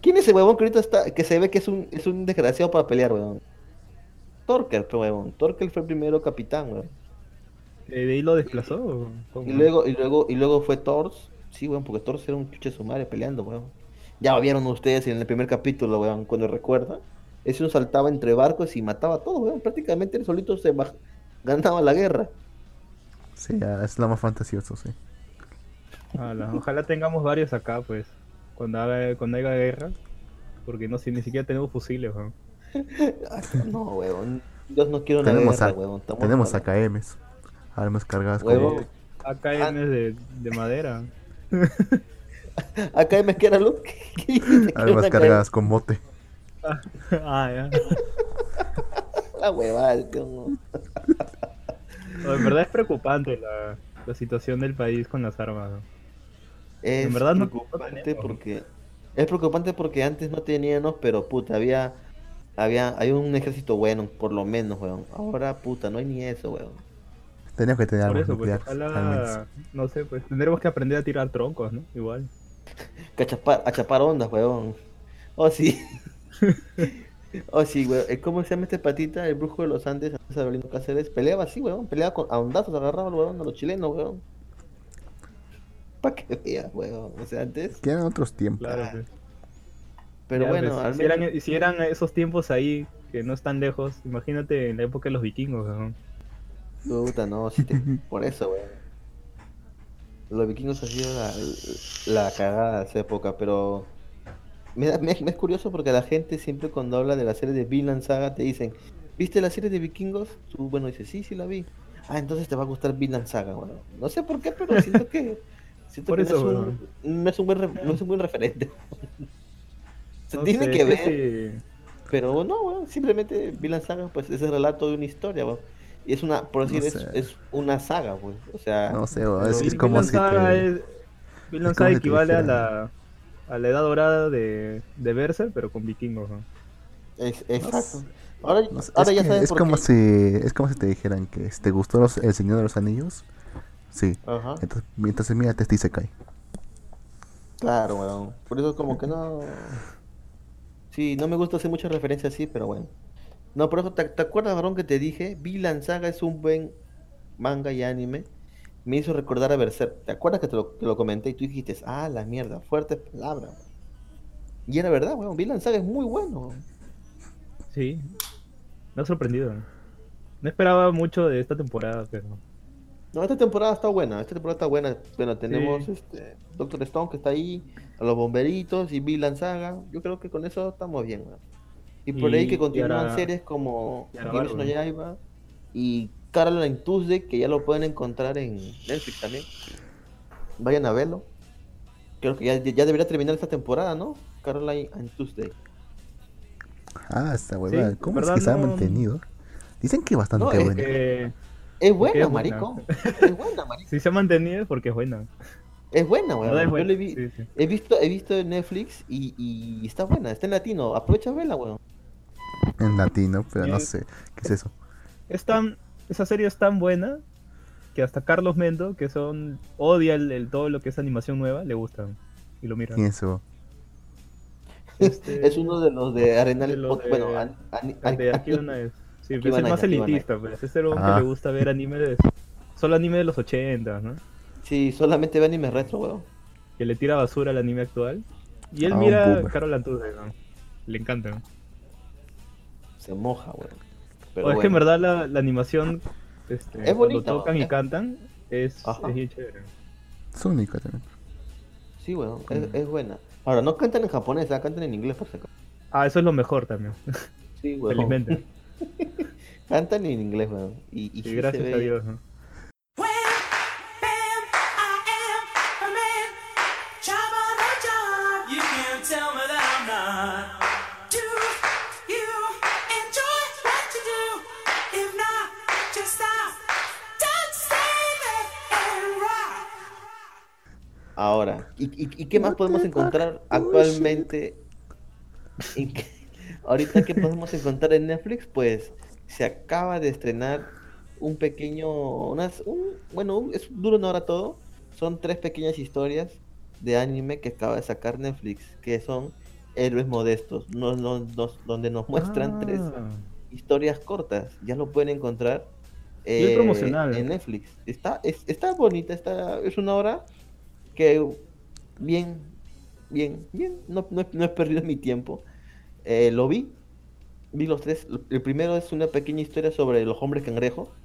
quién es ese huevón que ahorita está, que se ve que es un, es un desgraciado para pelear, huevón? Torkel, pues, huevón. Torkel fue el primero capitán, huevón. Eh, ¿De ahí lo desplazó? Y luego, y luego, y luego fue Thors. Sí, huevón, porque Thors era un chuche sumario peleando, huevón. Ya vieron ustedes en el primer capítulo, huevón, cuando recuerdan. Ese uno saltaba entre barcos y mataba a todos, huevón. Prácticamente él solito se baj- ganaba la guerra. Sí, es lo más fantasioso, sí. Ala, ojalá tengamos varios acá, pues, cuando haga, cuando haya guerra. Porque no, si ni siquiera tenemos fusiles, weón. [laughs] No, huevón. Dios no quiere una Tenemos, guerra, a- huevón. Estamos tenemos AKMs. Armas cargadas Huevo. con... AKM de, de madera. [laughs] [laughs] Acá me queda luz. Armas cargadas con mote. [laughs] ah, ya. [laughs] La huevada, no. No, en verdad es preocupante la, la situación del país con las armas. ¿no? Es En verdad no- no preocupante tenemos. porque Es preocupante porque antes no teníamos, pero puta, había, había, hay un ejército bueno, por lo menos, weón. Ahora, puta, no hay ni eso, weón. Tenemos que tener Por armas eso, pues, ojalá, no sé, pues tendremos que aprender a tirar troncos, ¿no? Igual. Que a chapar, a chapar ondas, weón. Oh, sí. [laughs] oh, sí, weón. ¿Cómo se llama este patita? El brujo de los Andes, antes de Avelino Cáceres. Peleaba así, weón. Peleaba con, a ondazos, agarraba al weón a los chilenos, weón. Pa' que veas, weón. O sea, antes. Quedan otros tiempos. Claro, Ah, pues. Pero Ya, bueno, pues, al si, eran, menos. si eran esos tiempos ahí que no están lejos, imagínate en la época de los vikingos, ¿no? Puta, no, sí te- por eso, weón. Los vikingos han sido la, la cagada de esa época, pero me, da- me- me es curioso porque la gente siempre cuando habla de la serie de Vinland Saga te dicen, ¿viste la serie de vikingos? Tú, bueno, dices, sí, sí la vi. Ah, entonces te va a gustar Vinland Saga, bueno. No sé por qué, pero siento que, [laughs] siento Por que eso, no, es un, no es un buen, no es un buen referente. Se [laughs] No tiene sé, que ver. sí- Pero no, weón, simplemente Vinland Saga, pues es el relato de una historia, weón. Y es una, por decir, No es, sé. es una saga, pues. O sea, No sé, es, como si Saga te... es- Vinland es como Saga si te equivale a la, a la edad dorada de, de Berserk, pero con vikingos, ¿no? es, exacto. Ahora, no sé, ahora es ya que sabes es por como qué. si es como si te dijeran que si te gustó los- el Señor de los Anillos, sí. Ajá, Entonces, entonces mira, este se cae. claro, weón. Por eso como que no... Sí, no me gusta hacer muchas referencias así, pero bueno. No, por eso, ¿te, te acuerdas, varón, que te dije? Vinland Saga es un buen manga y anime. Me hizo recordar a Berserk. ¿Te acuerdas que te lo, te lo comenté y tú dijiste, ah, la mierda, fuertes palabras, weón"? Y era verdad, weón. Vinland Saga es muy bueno. Sí. Me ha sorprendido. No esperaba mucho de esta temporada, pero. No, esta temporada está buena, esta temporada está buena. Bueno, tenemos Sí. este Doctor Stone que está ahí, a los bomberitos y Vinland Saga. Yo creo que con eso estamos bien, weón. Y por ahí que continúan ahora- series como Kimetsu no. Yaiba y Caroline Tuesday, que ya lo pueden encontrar en Netflix también. Vayan a verlo. Creo que ya, ya debería terminar esta temporada, ¿no? Caroline and Tuesday. Ah, esta huevada. Sí, ¿Cómo es que se ha No- mantenido? Dicen que bastante No, es bueno. Es buena, es buena. marico. [laughs] Es buena, marico. si se ha mantenido es porque es buena. Es buena, weón. Es Yo le vi, Sí, sí. He visto, he visto en Netflix y, y está buena, está en latino. Aprovecha a verla, weón. En latino, pero no sé. ¿Qué es eso? Es tan- esa serie es tan buena que hasta Carlos Mendo, que son odia el, el- todo lo que es animación nueva, le gusta y lo mira. ¿Quién es eso? Este- Es uno de los de Arenales. de los Bueno, an- an- de aquí una es. Sí, Aquí pero es el más elitista, pues. Es el hombre Ah. que le gusta ver anime de. Solo anime de los 80, ¿no? Sí, solamente ve anime retro, weón. Que le tira basura al anime actual. Y él Ah, un mira. Carol Antunes, ¿no? Le encanta, ¿no? Se moja, weón. O es que en verdad la, la animación, este, Es cuando tocan y cantan, es, Ajá. es bien chévere. Es única también. Sí, weón, es, es buena. Ahora, no cantan en japonés, ah, cantan en inglés, por si acaso. Ah, eso es lo mejor también. Sí, weón. Felizmente. [laughs] Cantan en inglés, weón. Y, y Sí, sí se gracias ve- a Dios, ¿no? Ahora, ¿y, y, y qué más podemos encontrar actualmente? ¿En qué- [laughs] Ahorita, ¿qué podemos encontrar en Netflix? Pues se acaba de estrenar un pequeño, unas, un, bueno, un- es duro no ahora todo. Son tres pequeñas historias de anime que acaba de sacar Netflix, que son héroes modestos, no, no- nos- donde nos muestran tres Ah, historias cortas. Ya lo pueden encontrar eh, promocional. en Netflix. Está, es- está bonita, está, es una hora que bien, bien, bien, no, no, he- no he perdido mi tiempo. Eh, lo vi, vi los tres. El primero es una pequeña historia sobre los hombres cangrejo.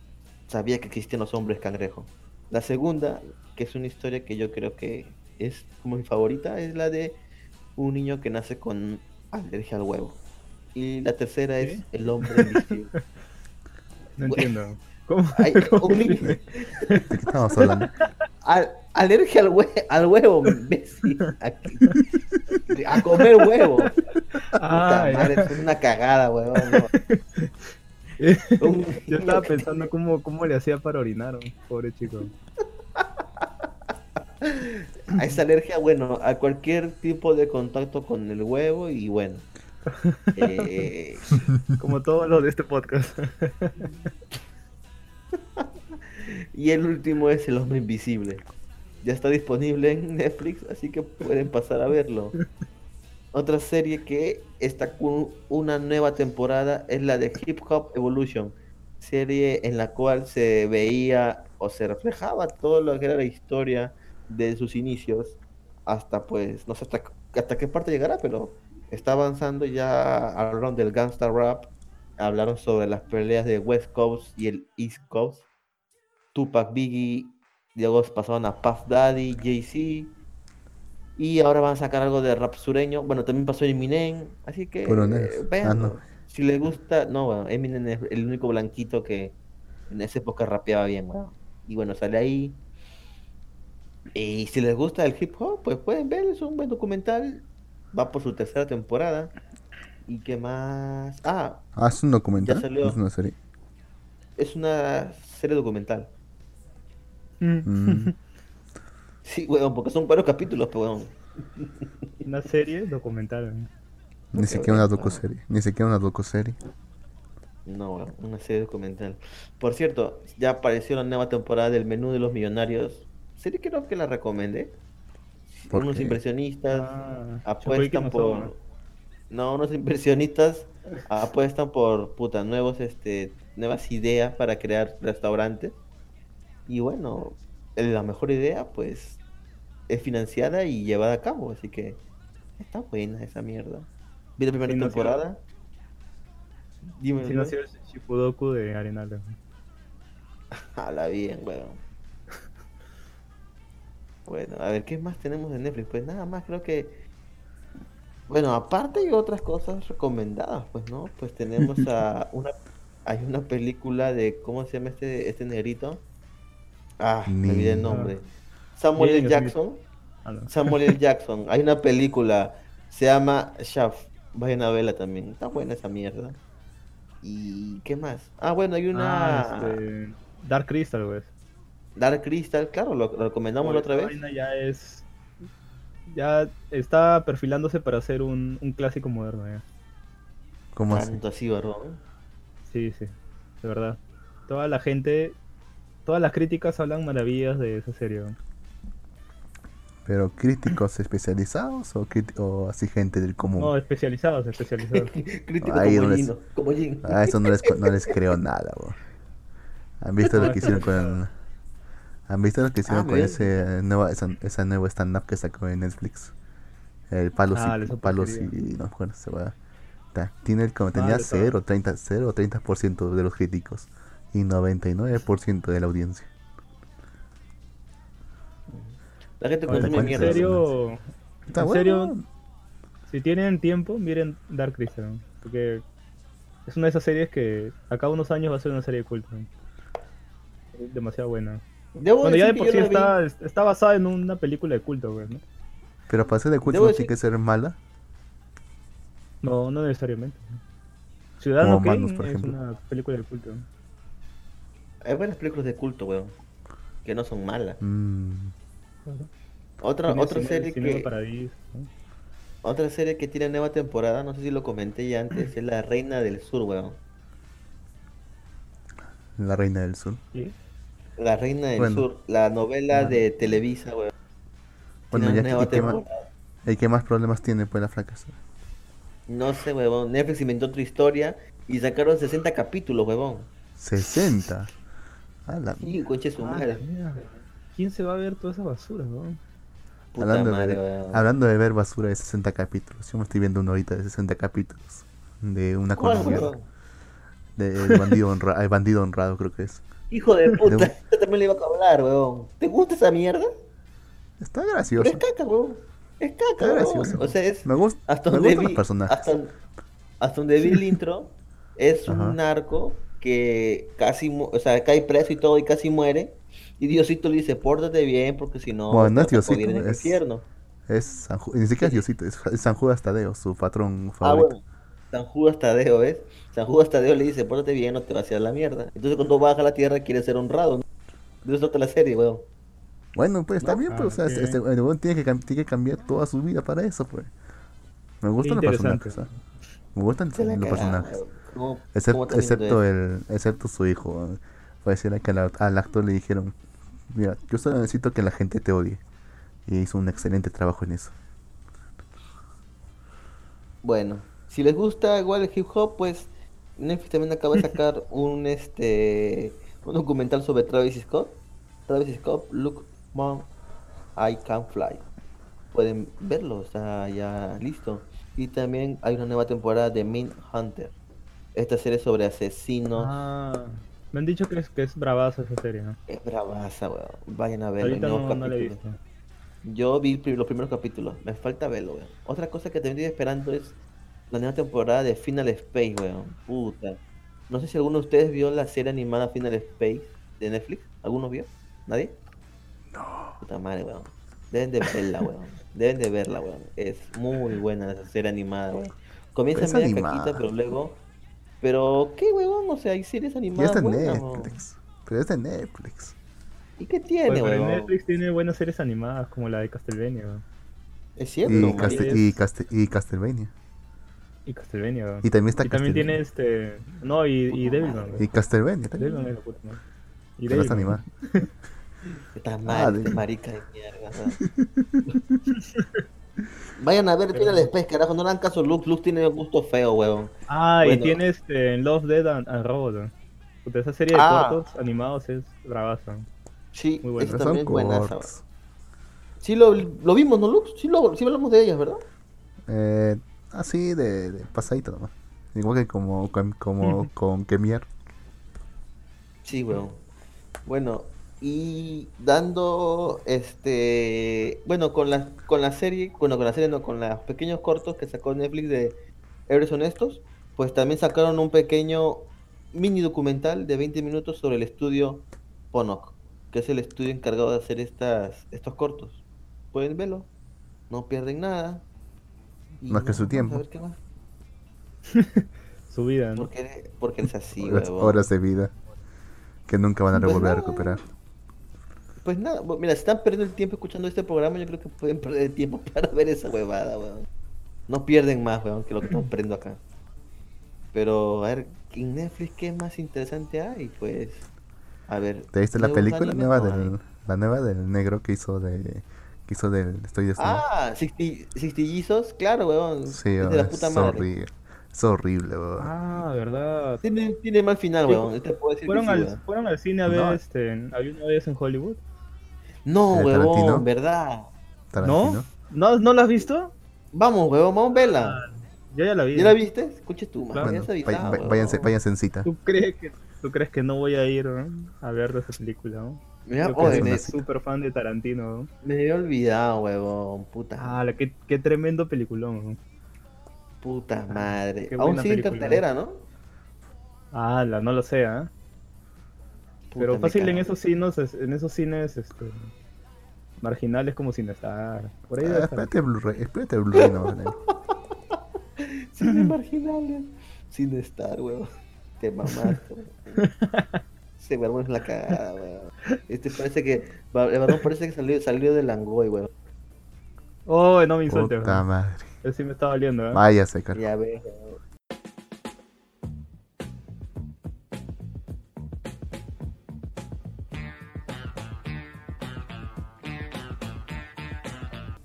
Sabía que existían los hombres cangrejo. La segunda, que es una historia que yo creo que es como mi favorita, es la de un niño que nace con alergia al huevo. Y la tercera es el hombre invisible. [laughs] no entiendo. ¿Cómo? Ay, [laughs] cómo un estamos hablando? Al- alergia al, hue- al huevo, imbécil. A, a comer huevo. Ah, Puta madre, es una cagada, huevón. no. [laughs] Yo estaba pensando cómo, cómo le hacía para orinar, pobre chico. A esa alergia, bueno, a cualquier tipo de contacto con el huevo y bueno. [laughs] Eh, Como todos los de este podcast. Y el último es El Hombre Invisible. Ya está disponible en Netflix, así que pueden pasar a verlo. [laughs] Otra serie que está con una nueva temporada es la de Hip Hop Evolution, serie en la cual se veía o se reflejaba todo lo que era la historia de sus inicios hasta pues, no sé hasta, hasta qué parte llegará, pero está avanzando ya alrededor del gangsta rap. Hablaron sobre las peleas de West Coast y el East Coast. Tupac, Biggie, luego pasaron a Puff Daddy, Jay-Z. Y ahora van a sacar algo de rap sureño. Bueno, también pasó Eminem. Así que eh, negro. Ah, no. Si les gusta, no, bueno, Eminem es el único blanquito que en esa época rapeaba bien, weón. Y bueno, sale ahí. Y si les gusta el hip hop, pues pueden ver, es un buen documental. Va por su tercera temporada. ¿Y qué más? Ah, Ah, es un documental. salió. Es una serie. es una serie documental. Mm. Sí, weón, porque son varios capítulos, pues, weón. Una serie documental. Ni siquiera una docuserie. Ni siquiera una docuserie. No, weón, una serie documental. Por cierto, ya apareció la nueva temporada del Menú de los Millonarios. Serie que creo que la recomendé. ¿Por Unos qué? inversionistas Ah, apuestan que no por... No, unos inversionistas apuestan por, puta, nuevos, este, nuevas ideas para crear restaurantes. Y bueno, la mejor idea, pues, es financiada y llevada a cabo. Así que está buena esa mierda. Vi la primera Sí, no, sí, temporada. Dime, Si no el Shifudoku de Arenal. [laughs] Jala bien, weón. Bueno, a ver, ¿qué más tenemos en Netflix? Pues nada más, creo que. Bueno, aparte hay otras cosas recomendadas, pues, ¿no? Pues tenemos a [laughs] una. Hay una película de. ¿Cómo se llama este, este negrito? Ah, me olvidé el Ni- nombre. Samuel L. Jackson. Ah. Samuel L. [laughs] Jackson. Hay una película. Se llama Shaft. Vayan a verla también. Está buena esa mierda. ¿Y qué más? Ah, bueno, hay una. Ah, este, Dark Crystal, pues. Dark Crystal, claro, lo, lo recomendamos la otra Esta vez. vaina ya es. Ya está perfilándose para ser un, un clásico moderno. Ya. ¿Cómo así? Tanto así, ¿verdad? Sí, sí, de verdad. Toda la gente, todas las críticas hablan maravillas de esa serie. ¿no? ¿Pero críticos especializados o, o así gente del común? No, especializados, especializados. [laughs] Crítico Ahí como donde Gino, como Jin. A eso no les, no les creo nada, bro. ¿Han visto lo que hicieron con... ¿Han visto lo que hicieron Ah, con bien. ese nueva, esa, esa nueva stand-up que sacó en Netflix? El Palos Ah, y... esa Palos y... No, bueno, se va... Tiene el, como tenía Madre, está- 0, 30, 0 o 30% de los críticos y 99% de la audiencia. La gente consume ¿cuál mierda. En serio, Está en bueno. serio, si tienen tiempo, miren Dark Crystal. Porque es una de esas series que a cada unos años va a ser una serie de culto. demasiado buena. Debo Bueno, ya de por sí está, está basada en una película de culto, ¿no? Pero para ser de culto no decir- tiene que ser mala. No, no necesariamente. Ciudadano Kane es ejemplo. una película de culto. Hay varias películas de culto, weón. Que no son malas. Mm, Otra, otra Cine- serie que. Otra serie que tiene nueva temporada, no sé si lo comenté ya antes, es La Reina del Sur, weón. la Reina del Sur. ¿Sí? La Reina del Bueno. Sur, la novela de Televisa, weón. Bueno, Tiene ya nueva que, ¿y qué, más, temporada. ¿y qué más problemas tiene pues la fracasa? No sé, weón. Netflix inventó otra historia y sacaron 60 capítulos, weón. 60. A la Y coche su Ah, madre. ¿Quién se va a ver toda esa basura, no? Puta hablando, madre, de, weón. hablando de ver basura de 60 capítulos, yo me estoy viendo una horita de 60 capítulos de una ¿Cuál, colombiana, de el bandido, honra- el bandido honrado creo que es. Hijo de puta, De- yo también le iba a hablar, weón. ¿Te gusta esa mierda? Está Pero gracioso. es caca, weón. Es caca, Está weón. gracioso. O sea, es Me, gusta hasta me donde gustan vi, los personajes. hasta, hasta donde vi el [laughs] intro, es Ajá. un narco que casi, mu- o sea, cae preso y todo y casi muere. Y Diosito le dice, pórtate bien porque si no, Bueno, no es Diosito, en el es- infierno. Es San Ju- ni siquiera es Diosito, es, San Judas Tadeo, su patrón Ah, favorito. bueno. San Judas Tadeo, ¿ves? San Judas Tadeo le dice, pórtate bien, no te vas a ir a la mierda. Entonces cuando baja a la tierra quiere ser honrado. ¿no? Eso trata la serie, weón. Bueno, pues está ¿No? bien, pues, o sea, Ah, este, este- el weón tiene que, tiene que cambiar toda su vida para eso, pues. Me gustan los personajes, ¿ah? Me gustan los personajes. ¿Cómo- Excep- cómo está excepto, el, excepto su hijo. Pareciera que al, al actor le dijeron, mira, yo solo necesito que la gente te odie. Y hizo un excelente trabajo en eso. Bueno, si les gusta igual el hip hop, pues Netflix también acaba de sacar [laughs] un este un documental sobre Travis Scott. Travis Scott, Look Mom, I Can Fly. Pueden verlo, está ya listo. Y también hay una nueva temporada de Min Hunter. Esta serie sobre asesinos. Ah, me han dicho que es, que es bravaza esa serie, ¿no? Es bravaza, weón. Vayan a nuevos no, no la he visto. Yo vi los primeros capítulos, me falta verlo, weón. Otra cosa que también estoy esperando es la nueva temporada de Final Space, weón. Puta. No sé si alguno de ustedes vio la serie animada Final Space de Netflix. ¿Alguno vio? ¿Nadie? No. Puta madre, weón. Deben de verla, weón. Deben de verla, weón. Es muy buena esa serie animada, weón. Comienza media animada. caquita, pero luego... Pero, ¿qué, weón? O sea, hay series animadas de buenas, weón. Netflix. Pero es de Netflix. ¿Y qué tiene, Pues, weón? Netflix tiene buenas series animadas como la de Castlevania ¿no? Es cierto, Y, man. Caste- es- y, Caste- y Castlevania. y Castlevania. Y también está Y también tiene este. No, y, y Devilman. Y Castlevania también. Devilman es la puta madre. Y Pero está Devilman. animada. Está Ah, mal, de- este marica de mierda. [laughs] Vayan a ver Final Space, carajo, no le hagan caso a Lux, Lux tiene un gusto feo, huevón. Ah, Bueno. y tiene este en Love, Dead and, and Robot. esa serie de Ah. cortos animados es bravaza. Sí, Muy bueno. esa Pero también buena. Sí lo, lo vimos, ¿no, Lux? Sí, lo, sí hablamos de ellas, ¿verdad? Eh, así de, de pasadito nomás. Igual que como, con- como [laughs] con Kemier. Sí, weón. Bueno, y dando este, bueno, con la con la serie, bueno, con la serie no, con los pequeños cortos que sacó Netflix de Héroes Honestos, pues también sacaron un pequeño mini documental de 20 minutos sobre el estudio Ponok, que es el estudio encargado de hacer estas estos cortos. Pueden verlo, no pierden nada. Y Más que su vamos a tiempo. ver qué más. [laughs] Su vida, ¿no? Porque, porque es así, horas, horas de vida. Que nunca van a Pues volver a nada. recuperar. Pues nada, mira, si están perdiendo el tiempo escuchando este programa, yo creo que pueden perder el tiempo [laughs] para ver esa huevada, weón. No pierden más, weón, que lo que estamos [clears throat] perdiendo acá. Pero, a ver, en Netflix, ¿qué más interesante hay? Pues, a ver. ¿Te viste la película nueva no del, la nueva del negro que hizo de que hizo del Estoy desnudo? Ah, Sixtillizos, claro, weón. sí, es de weón, la puta es madre. horrible. Es horrible, weón. Ah, verdad. Tiene, tiene mal final, Sí, weón. Fueron sí, al, fueron al cine a ver No. este. Había una vez en Hollywood. No, ¿De weón, Tarantino? ¿verdad? Tarantino. ¿No? ¿No, ¿No la has visto? Vamos, weón, vamos a verla. Yo ya la vi. ¿Ya la viste? Escuche tú, man. Claro. ya Bueno, váyanse, váyanse en cita. ¿Tú crees que, ¿Tú crees que no voy a ir ¿no? a ver esa película? ¿no? Mira, me, súper fan de Tarantino. ¿no? me había olvidado, huevón. Puta, Ah, la- qué, qué tremendo peliculón. ¿no? puta madre. qué Aún sigue en película. cartelera, ¿no? Ah, la, no lo sé, ¿ah? Pero fácil en esos cines, es- en esos cines este, marginales como sin estar. Por ahí Ah, espérate Blu-ray, espérate Blu-ray no, weón. Cine [laughs] marginales. Sin estar, huevón. Te mamaste, huevón. Se me armó en la cagada, huevón. Este parece que. El varón parece que salió, salió de Langoy, huevón. Oh, no me insultes. Puta madre. Eso sí me está valiendo, ¿eh? Váyase, carajo. Ya ves, huevón.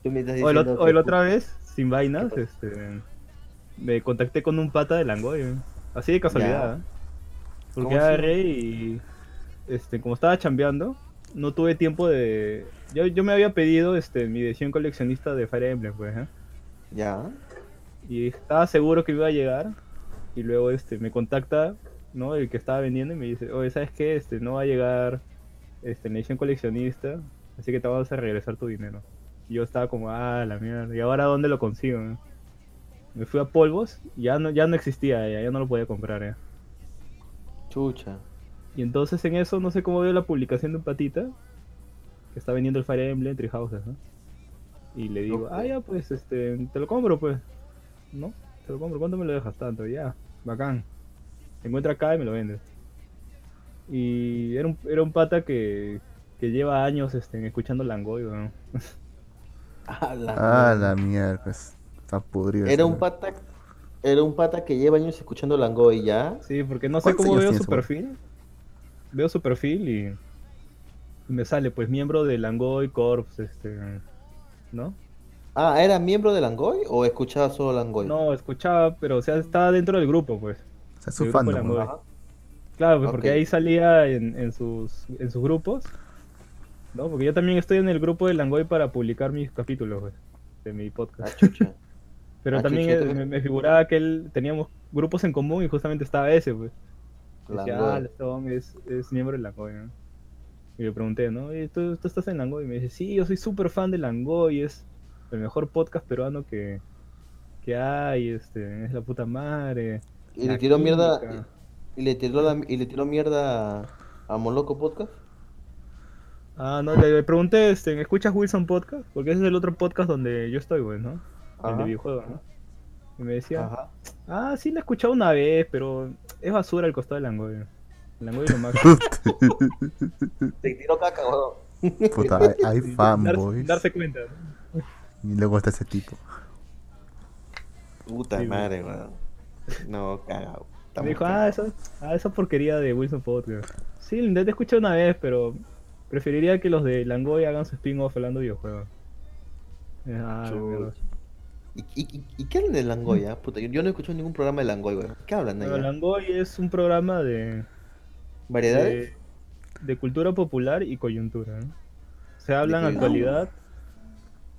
Tú me estás O el, o otra vez, sin vainas, ¿Qué este, me contacté con un pata de Langoy, ¿eh? así de casualidad. ¿eh? Porque agarré y, este, como estaba chambeando, no tuve tiempo de... Yo, yo me había pedido este, mi edición coleccionista de Fire Emblem, pues, ¿eh? Ya. y estaba seguro que iba a llegar y luego este me contacta no el que estaba vendiendo y me dice oye sabes qué este no va a llegar este la edición coleccionista así que te vamos a regresar tu dinero y yo estaba como ah la mierda y ahora dónde lo consigo no? me fui a polvos y ya no ya no existía ya, ya no lo podía comprar ya. Chucha. y entonces en eso no sé cómo veo la publicación de un patita que está vendiendo el Fire Emblem Three Houses ¿no? y le digo ah ya pues este te lo compro pues no te lo compro ¿cuánto me lo dejas tanto? ya bacán encuentra acá y me lo vendes y era un, era un pata que que lleva años este, escuchando Langoy, weón. [laughs] Ah, la Ah, mierda. la mierda, pues, está podrido. Era un pata. Era un pata que lleva años escuchando Langoy ya. Sí, porque no sé ¿Cuántos cómo veo su perfil. Veo su perfil y, y me sale, pues, miembro de Langoy Corps, este, ¿no? Ah, ¿era miembro de Langoy o escuchaba solo Langoy? No, escuchaba, pero o sea, estaba dentro del grupo, pues. O sea, es su. Claro, pues porque ahí salía en, en sus, en sus grupos, ¿no? Porque yo también estoy en el grupo de Langoy para publicar mis capítulos, pues, de mi Ah, podcast. chucha. [laughs] Pero ah, también chucha, me, figuraba que él teníamos grupos en común y justamente estaba ese, pues. Decía, ah, es, es miembro de Langoy, ¿no? Y le pregunté, ¿no? ¿Y tú, tú estás en Langoy? Y me dice, sí, yo soy súper fan de Langoy, es el mejor podcast peruano que, que hay, este, es la puta madre. Y le tiró mierda. química". Y le tiró, la, y le tiró mierda a Moloco Podcast. Ah, no, le, le pregunté, este, ¿escuchas Wilson Podcast? Porque ese es el otro podcast donde yo estoy, güey, ¿no? El de videojuegos, ¿no? Y me decía, Ajá. ah, sí, la he escuchado una vez, pero es basura al costado de Langoy. Langoy lo más. [laughs] Te tiró caca, weón. Puta, hay, hay Darse, [laughs] fanboys. darse cuenta. ¿no? Y luego está ese tipo. Puta Sí, madre, weón. No, cagado. Me dijo, ah, esa, ah, esa porquería de Wilson Podcast. Sí, lo intenté escuchar una vez, pero preferiría que los de Langoy hagan su spin-off hablando de videojuegos. Eh, Ah. ¿Y, y, y- qué hablan de Langoy, ah? Puta, yo, yo no he escuchado ningún programa de Langoy, weón. ¿Qué hablan ah? Langoy es un programa de, ¿Variedades? de, de cultura popular y coyuntura. ¿no? Se hablan actualidad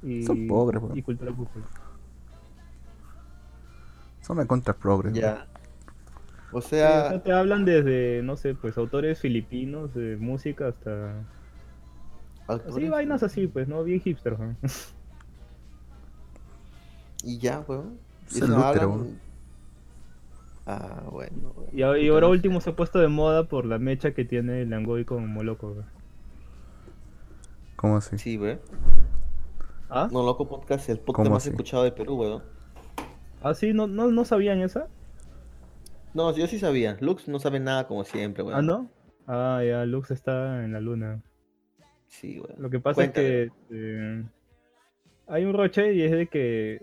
y, Son pobres, y cultura popular. Son contra progres. Ya. O Sí, o sea, sea, te hablan desde, no sé, pues autores filipinos de música hasta... Así, autores- vainas así, pues, ¿no? Bien hipster, ¿no? Y ya, weón. Es el weón. Ah, bueno. weón. Y, ahora último se ha puesto de moda por la mecha que tiene Langoy con Moloco. güey. ¿Cómo así? Sí, weón. ¿Ah? No Loco Podcast el podcast ¿Cómo más así? escuchado de Perú, weón. ¿Ah, sí? ¿No, no, no sabían esa? No, yo sí sabía. Lux no sabe nada como siempre, weón. ¿Ah, no? Ah, ya, Lux está en la luna. Sí. Lo que pasa Cuéntame. es que eh, hay un roche y es de que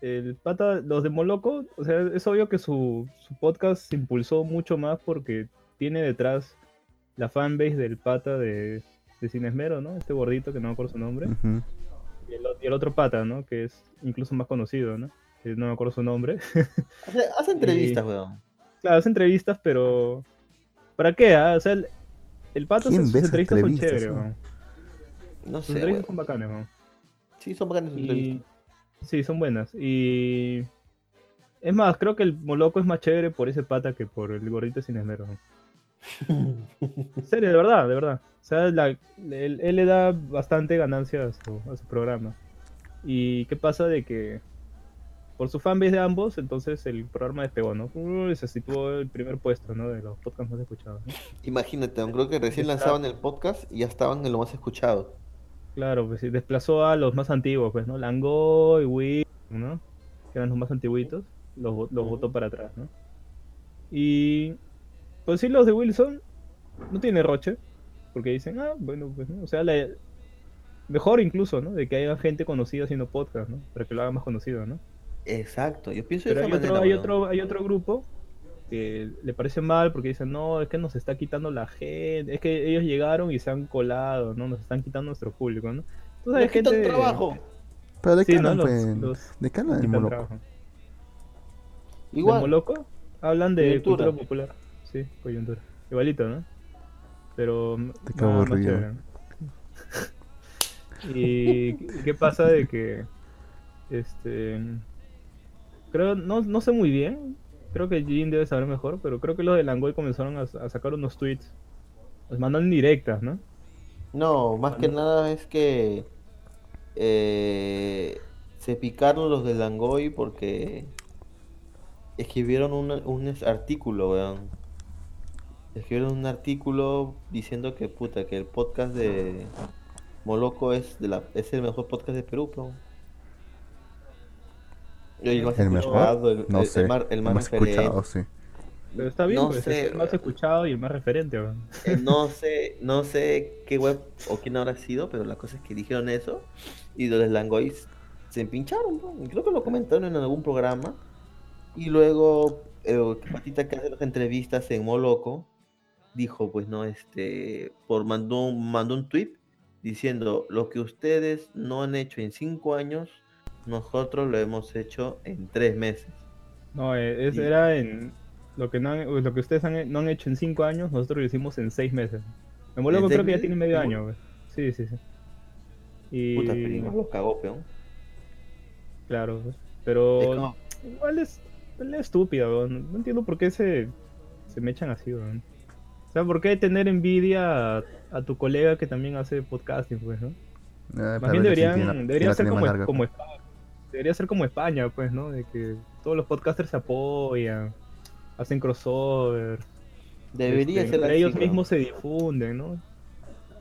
el pata, los de Moloco, o sea, es obvio que su, su podcast se impulsó mucho más porque tiene detrás la fanbase del pata de, de Cinesmero, ¿no? Este gordito que no me acuerdo su nombre. Y el, o- y el otro pata, ¿no? Que es incluso más conocido, ¿no? Que no me acuerdo su nombre. [laughs] Hace, hace entrevistas, weón. claro, hace entrevistas, pero... ¿Para qué? ah? O sea, el, el pata, ¿Quién sus ve esas entrevistas son entrevistas, chéveres, no? sé, entrevistas weón. son bacanes, weón. Sí, son bacanas Y... entrevistas. Sí, son buenas. Y... Es más, creo que el Moloco es más chévere por ese pata que por el gordito sin esmero. En [laughs] serio, de verdad, de verdad. O sea, la- él, él le da bastante ganancia a su, a su programa. ¿Y qué pasa de que por su fanbase de ambos, entonces el programa despegó, ¿no? Uy, se situó el primer puesto, ¿no? De los podcasts más escuchados. ¿no? Imagínate, creo que recién lanzaban el podcast y ya estaban en lo más escuchado. Claro, pues sí, desplazó a los más antiguos, pues, ¿no? Langoy, Will, ¿no? Que eran los más antiguitos, los, los votó para atrás, ¿no? Y pues sí, los de Wilson no tiene roche, porque dicen, ah, bueno, pues, ¿no? O sea, la- mejor incluso, ¿no? De que haya gente conocida haciendo podcast, ¿no? Para que lo haga más conocido, ¿no? Exacto, yo pienso Pero de hay otro, hay otro grupo que le parece mal porque dicen, no, es que nos está quitando la gente, es que ellos llegaron y se han colado, ¿no? Nos están quitando nuestro público, sabes, quitan gente... trabajo. Pero de Sí, qué ¿no? pues? los ¿De Moloco? trabajo. ¿De Igual. Moloco? Hablan de Coyuntura. cultura popular. Sí, coyuntura. Igualito, ¿no? Pero Te chévere, ¿no? ¿Y qué- qué pasa de que este creo no, no sé muy bien, creo que Jin debe saber mejor, pero creo que los de Langoy comenzaron a, sacar unos tweets, los mandan directas, ¿no? No, más que nada es que eh, se picaron los de Langoy porque escribieron un, un artículo, weón. Escribieron un artículo diciendo que puta, que el podcast de Moloco es de la, es el mejor podcast de Perú, weón. El más ¿El mejor? el, No el- el sé. más, el más más escuchado, sí. Pero está bien, No pues sé, es el más escuchado y el más referente. Eh, no sé, no sé qué web o quién habrá sido, pero la cosa es que dijeron eso y los Langois se empincharon, ¿no? Creo que lo comentaron en algún programa. Y luego, el patita que hace las entrevistas en Moloco dijo, pues no, este, por mandó, un- mandó un tweet diciendo lo que ustedes no han hecho en cinco años, nosotros lo hemos hecho en tres meses. No, eh, es, Sí. era en lo que no han- lo que ustedes han- no han hecho en cinco años, nosotros lo hicimos en seis meses. Me ¿En loco seis creo que ya tiene medio ¿En año, güey. Sí, sí, sí. Y Puta, pero los cagó, peón. claro, pero Es como- igual es, es estúpido, weón. No entiendo por qué se, se me echan así, weón. O sea, ¿por qué tener envidia a, a tu colega que también hace podcasting, pues, no? Eh, Más bien deberían, tiene la- debería tiene la ser como, como. Debería ser como España, pues, ¿no? De que todos los podcasters se apoyan, hacen crossover. Debería este, ser así, ellos mismos se difunden, ¿no?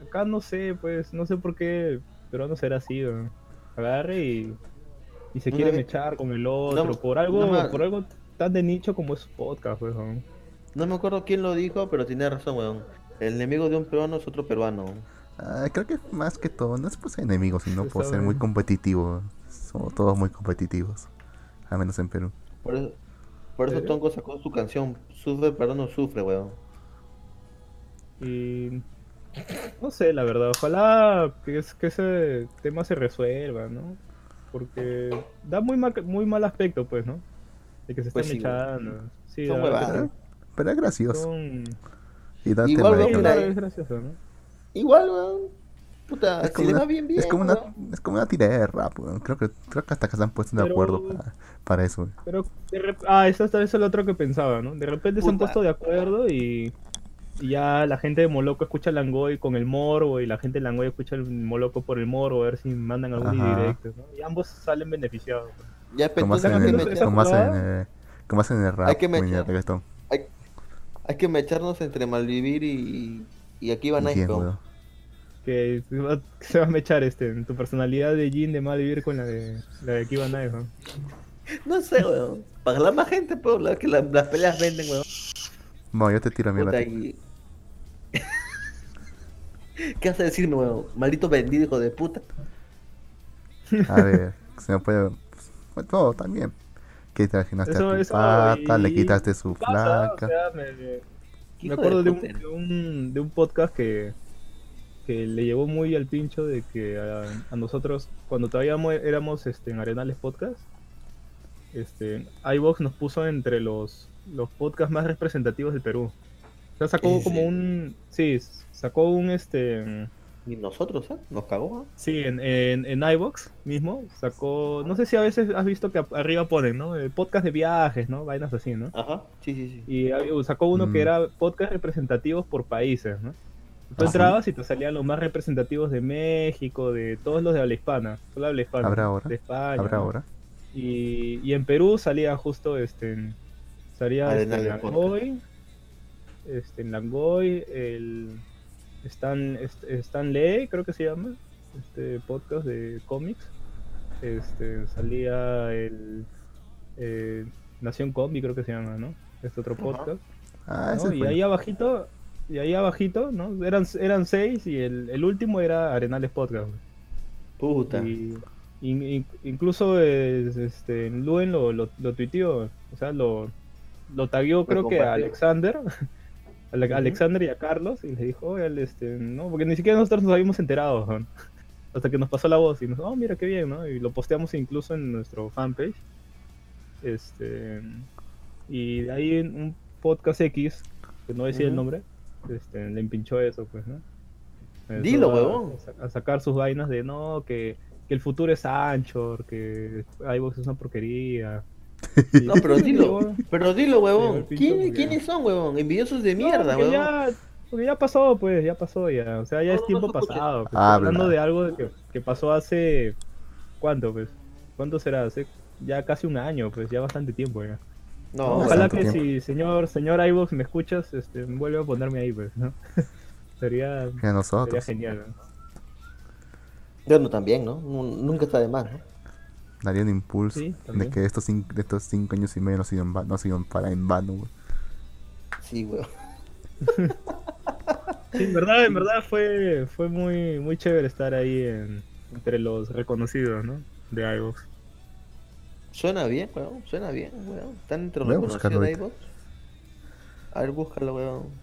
Acá no sé, pues, no sé por qué, pero no será así, weón. Agarre y, y se quiere vez- mechar con el otro, No, por algo, no por algo tan de nicho como es podcast, pues, weón. No me acuerdo quién lo dijo, pero tiene razón, weón. El enemigo de un peruano es otro peruano. Ah, creo que más que todo, no es por ser enemigos, sino Sí, por ser muy competitivos. Somos todos muy competitivos. Al menos en Perú. Por eso, por eso. Tongo sacó su canción Sufre, pero no sufre, weón. Y no sé, la verdad, ojalá que, es, que ese tema se resuelva, ¿no? Porque da muy mal, muy mal aspecto, pues, ¿no? De que se Pues weón. echando. Sí, Son da- huevadas. Pero es gracioso. son- Y da Igual es gracioso, ¿no? Igual, weón. Puta, Es si como, le una, va bien, bien. es, como una, es como una tirada de rap, weón. Creo que, creo que hasta que se han puesto de acuerdo para, para eso. weón. Pero, de ah, eso, eso es lo otro que pensaba, ¿no? De repente se han puesto de acuerdo y, y ya la gente de Moloco escucha el Langoy con el morbo y la gente de Langoy escucha el Moloco por el morbo, a ver si mandan algún Ajá. directo, ¿no? Y ambos salen beneficiados. Ya, pero Como hacen, en, el- esa mechar- como, hacen en jugada. el, como hacen en el rap Hay que mechar. hay, hay que mecharnos entre Malvivir y, y aquí van a weón. Que se va, que se va a mechar este, en tu personalidad de Jin de mal vivir con la de la de Kiva Knife, ¿no? No sé, weón. Para la más gente, pues, la, que la- las peleas venden, weón. Bueno, yo te tiro mierda. Puta, y... [laughs] ¿Qué vas a decirme, weón? Maldito vendido, hijo de puta. A ver, se me puede. Pues, todo también. Que Eso- a tu eso, pata, le quitaste su Pasa, o flaca. sea, me, acuerdo de un, de, un, de un podcast que, que le llevó muy al pincho de que a, a nosotros, cuando todavía mo- éramos este, en Arenales Podcast, este, iVox nos puso entre los, los podcasts más representativos del Perú. O sea, sacó ¿En como un... Sí, sacó un... este Y nosotros, ¿ah? Nos cagó, ¿ah? Sí, en, en, en iVox mismo sacó... No sé si a veces has visto que arriba ponen, ¿no? El podcast de viajes, ¿no? Vainas así, ¿no? Ajá, sí, sí, sí. Y sacó uno que Mm. era podcast representativos por países, ¿no? Tú entrabas y te salían los más representativos de México, de todos los de habla hispana, solo habla hispana. ¿Habrá ahora? De España. Habrá ¿no? ahora. Y, y en Perú salía justo este en- salía este, Arenales Langoy, este en Langoy, el Stan, este, Stan Lee, creo que se llama, este podcast de cómics. Este salía el eh, Nación Combi, creo que se llama, ¿no? Este otro podcast. Ah, ¿no? ese Y fue. ahí abajito, y ahí abajito, ¿no? Eran, eran seis y el, el último era Arenales Podcast. güey. Puta. Y, in- in- incluso es, este, Luen lo, lo, lo tuiteó, o sea, lo, lo tagueó creo que a. Alexander, [laughs] a la- Ujú. Alexander y a Carlos, y les dijo, oye, el, este, no, porque ni siquiera nosotros nos habíamos enterado, ¿no? [laughs] hasta que nos pasó la voz y nos, oh, mira qué bien, ¿no? Y lo posteamos incluso en nuestro fanpage, este, y en un podcast X, que no decía el Ujú. nombre, este, le empinchó eso, pues, ¿no? Empezó Dilo, a- huevón. A sacar sus vainas de no, que, que el futuro es Anchor, que iVoox es una porquería. [laughs] No, pero dilo, pero dilo, huevón. el pincho ¿Quién- porque- ¿Quiénes son, huevón? Envidiosos de No, mierda, porque huevón. ya, porque ya pasó, pues, ya pasó ya. O sea, ya No, es no, tiempo no, pasado. pues, Habla. hablando de algo que, que pasó hace. ¿Cuánto, pues? ¿Cuánto será? Hace ya casi un año, pues, ya bastante tiempo ya. No, Ojalá que tiempo. si, señor, señor iVoox, me escuchas, este, vuelve a ponerme ahí, pues, ¿no? [laughs] sería, sería genial. yo no también, ¿no? Nu- Nunca está de más, ¿no? Daría un impulso Sí, de que estos cinco, de estos cinco años y medio no sigan, va- no para en vano, güey. Sí, weón. [laughs] Sí, en verdad, en verdad fue, fue muy, muy chévere estar ahí en- entre los reconocidos, ¿no? De iVoox. Suena bien, weón. Suena bien, weón. Están entre los reconocidos de. A ver, búscalo, weón.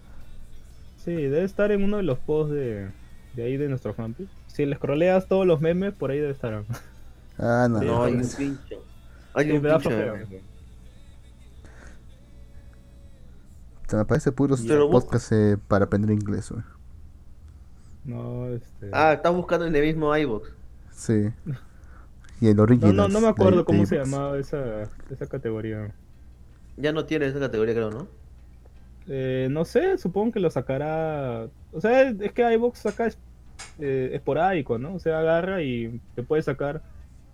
Sí, debe estar en uno de los posts de, de ahí de nuestro fanpage. Si le scrolleas todos los memes, por ahí debe estar. [laughs] Ah, no. Sí, No, no, hay un pincho. Hay Sí, un pincho. me parece puros podcasts eh, para aprender inglés, güey. No, este... Ah, estás buscando en el mismo iVoox. Sí. [laughs] Y el no, original. no, no me acuerdo de- cómo de se llamaba esa, esa categoría. Ya no tiene esa categoría, creo, ¿no? Eh, no sé, supongo que lo sacará. O sea, es que iVoox saca es- eh, esporádico, ¿no? O sea, agarra y te puede sacar.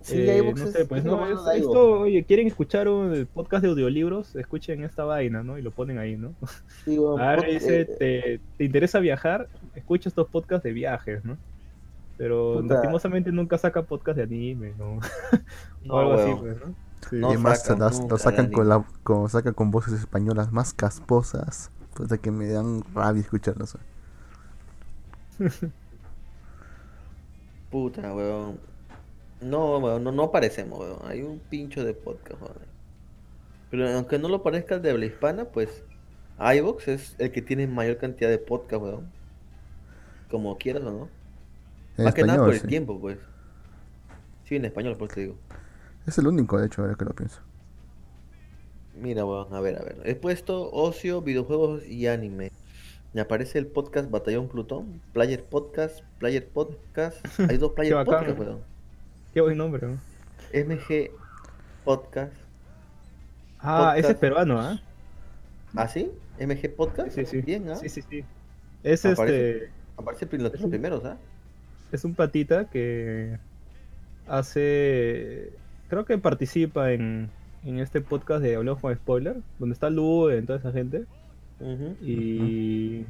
Sí, eh, no sé, pues no, es- esto, oye, quieren escuchar un podcast de audiolibros, escuchen esta vaina, ¿no? Y lo ponen ahí, ¿no? Sí, [laughs] pod- y dice, eh, te, te interesa viajar, escucha estos podcasts de viajes, ¿no? Pero Puta. lastimosamente nunca saca podcast de anime, ¿no? [laughs] no, o algo así, weón. pues, ¿no? Sí. No y además sacan las- nunca lo sacan con la con, sacan con voces españolas más casposas. Pues de que me dan rabia escucharlas. [laughs] Puta, weón. No, weón, no, no parecemos, weón. Hay un pincho de podcast, weón. Pero aunque no lo parezca el de habla hispana, pues iVoox es el que tiene mayor cantidad de podcast, weón. Como quieras o no. En Más que nada por el sí. tiempo, pues. Sí, en español, por eso te digo. Es el único, de hecho, ahora que lo pienso. Mira, weón, a ver, a ver. He puesto ocio, videojuegos y anime. Me aparece el podcast Batallón Plutón, Player Podcast, Player Podcast. Hay dos [laughs] Player. Podcast, weón. Qué buen nombre, ¿no? MG Podcast. Ah, ese es peruano, ¿ah? ¿Ah, sí? MG Podcast. Sí, sí. Bien, ¿ah? Sí, sí, sí. Es Aparece. este. Aparece los primeros, ¿ah? Es un patita que hace. Creo que participa en, en este podcast de Hablamos con Spoiler, donde está Lu y toda esa gente. Y.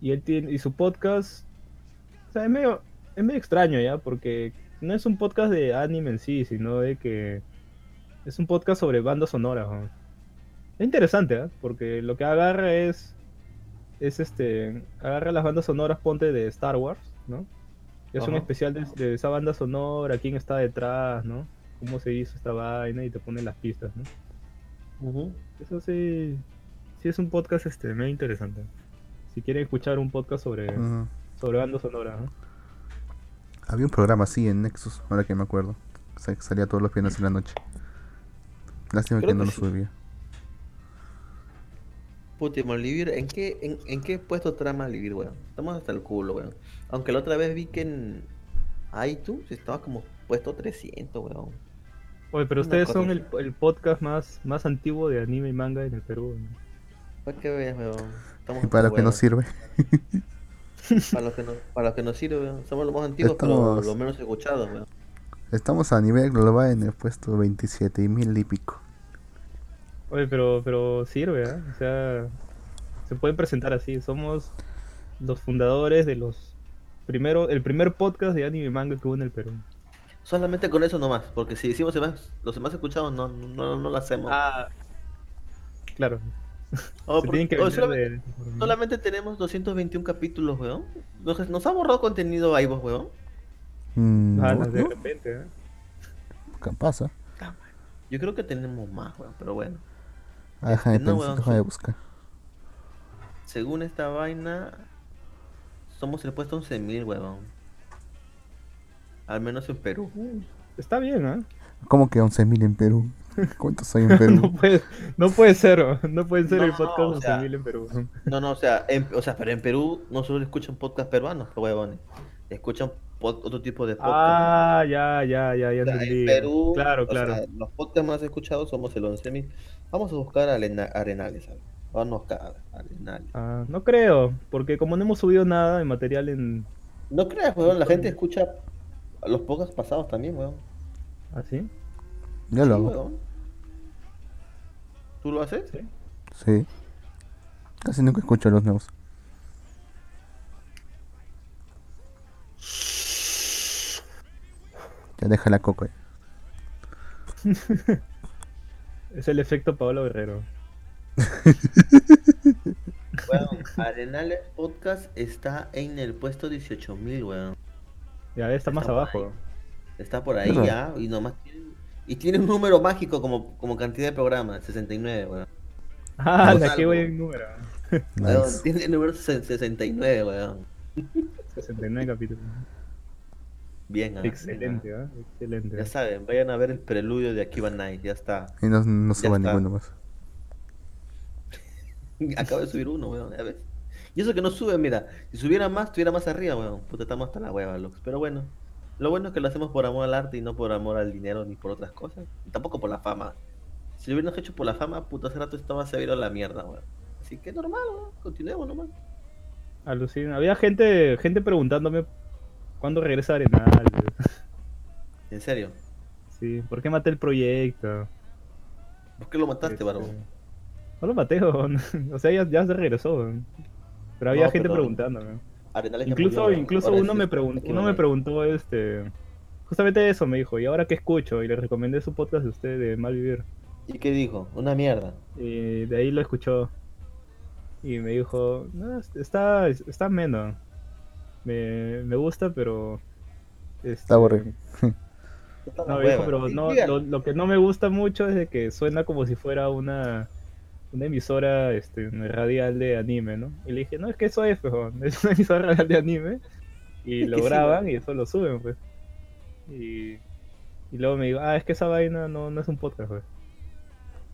Y él tiene. Y su podcast. O sea, es medio. Es medio extraño ya, porque no es un podcast de anime en sí, sino de que. Es un podcast sobre bandas sonoras. ¿no? Es interesante, ¿ah? Porque lo que agarra es. Es este. Agarra las bandas sonoras, ponte de Star Wars, ¿no? Es un especial de, de esa banda sonora, quién está detrás, ¿no? Cómo se hizo esta vaina y te pone las pistas, ¿no? Eso sí, sí es un podcast este, medio interesante. Si quieren escuchar un podcast sobre, sobre bandas sonoras, ¿no? Había un programa así en Nexus, ahora que me acuerdo. O sea, que salía todos los viernes en la noche. Lástima Creo que no que lo sí. subía. Puta, y Malvivir, ¿en qué, en, en qué puesto trama Malvivir, weón? Estamos hasta el culo, weón. Aunque la otra vez vi que en iTunes estaba como puesto 300, weón. Oye, pero Una ustedes son el, podcast más, más antiguo de anime y manga en el Perú. ¿no? Para que veas, weón. Estamos Y para lo que nos sirve. [laughs] Para lo que nos, para lo que nos sirve, weón. Somos los más antiguos, Estamos- pero los menos escuchados, weón. Estamos a nivel global en el puesto 27 y mil y pico. Oye, pero, pero sirve, ¿eh? O sea, se pueden presentar así. Somos los fundadores de los primero, el primer podcast de anime y manga que hubo en el Perú. Solamente con eso nomás, porque si decimos demás- los demás escuchados, no, no, no lo hacemos. Ah, claro. Oh, se que oh, solamente, de solamente tenemos 221 capítulos, weón. Nos, nos ha borrado contenido ahí, vos, weón. Mm, Ah, no, de no, repente, ¿eh? capaz, ¿ah? Yo creo que tenemos más, weón, pero bueno. Ah, déjame, Este, no, pensar, déjame buscar. Según esta vaina, somos el puesto 11.000, weón. Al menos en Perú. Está bien, ¿eh? ¿Cómo que 11.000 en Perú? [laughs] ¿Cuántos hay en no, Perú? puede, no puede ser, ¿o? no puede ser No, el no, podcast o sea, 11.000 en Perú. No, no, o sea, en, o sea, pero en Perú no solo escuchan podcast peruanos, weón. Escuchan otro tipo de podcast. Ah, ya, ya, ya, ya O sea, entendí. en Perú, claro, o claro. sea, los podcasts más escuchados somos el 11.000. Vamos a buscar a Arena- Arenales, ¿sabes? Vamos a Arenales. Ah, no creo, porque como no hemos subido nada de material en... No creas, weón, la gente escucha los podcasts pasados también, weón. ¿Así? Yo lo Sí, hago. weón. ¿Tú lo haces? Sí. Sí. Casi nunca escucho los nuevos. Ya deja la coca. [laughs] Es el efecto Pablo Guerrero. [laughs] Weón, Arenales Podcast está en el puesto 18.000, weón. Ya está más Está abajo. Está por ahí ya, y nomás tiene, y tiene un número mágico como, como cantidad de programas, 69, weón. Ah, la qué algo. buen número. Weón, Nice. tiene el número 69, weón. 69 capítulos. Bien, ah, bien, Excelente, ah. ¿ah? Excelente. Ya saben, vayan a ver el preludio de Akiba Night, ya está. Y no, no Ya suba está. ninguno más. [laughs] Acabo de subir uno, weón, ya ves. Y eso que no sube, mira, si subiera más, estuviera más arriba, weón. Puta, estamos hasta la hueva, Lux. Pero bueno, lo bueno es que lo hacemos por amor al arte y no por amor al dinero ni por otras cosas. Y tampoco por la fama. Si lo hubiéramos hecho por la fama, puta, hace rato estaba se a la mierda, weón. Así que normal, weón. Continuemos nomás. Alucina. Había gente, gente preguntándome cuándo regresa Arenal. En serio. Sí, ¿por qué maté el proyecto? ¿Por qué lo mataste, Este, varón? No lo maté, [laughs] weón. o sea, ya, ya se regresó. weón. Pero había No, gente pero- preguntándome. Arenales Incluso, murió, incluso uno me este, preguntó, uno me preguntó este justamente eso me dijo, ¿y ahora qué escucho? Y le recomendé su podcast de usted de Malvivir. ¿Y qué dijo? Una mierda. Y de ahí lo escuchó. Y me dijo, no, está, está menos. Me, me gusta, pero. este, Está aburrido. No, me dijo, hueva. pero no, lo, lo que no me gusta mucho es de que suena como si fuera una, una emisora este, radial de anime, ¿no? Y le dije, no, es que eso es, [laughs] es una emisora radial de anime. Y lo sí, graban y eso lo suben, pues. Y, y luego me dijo, ah, es que esa vaina no, no es un podcast, pues.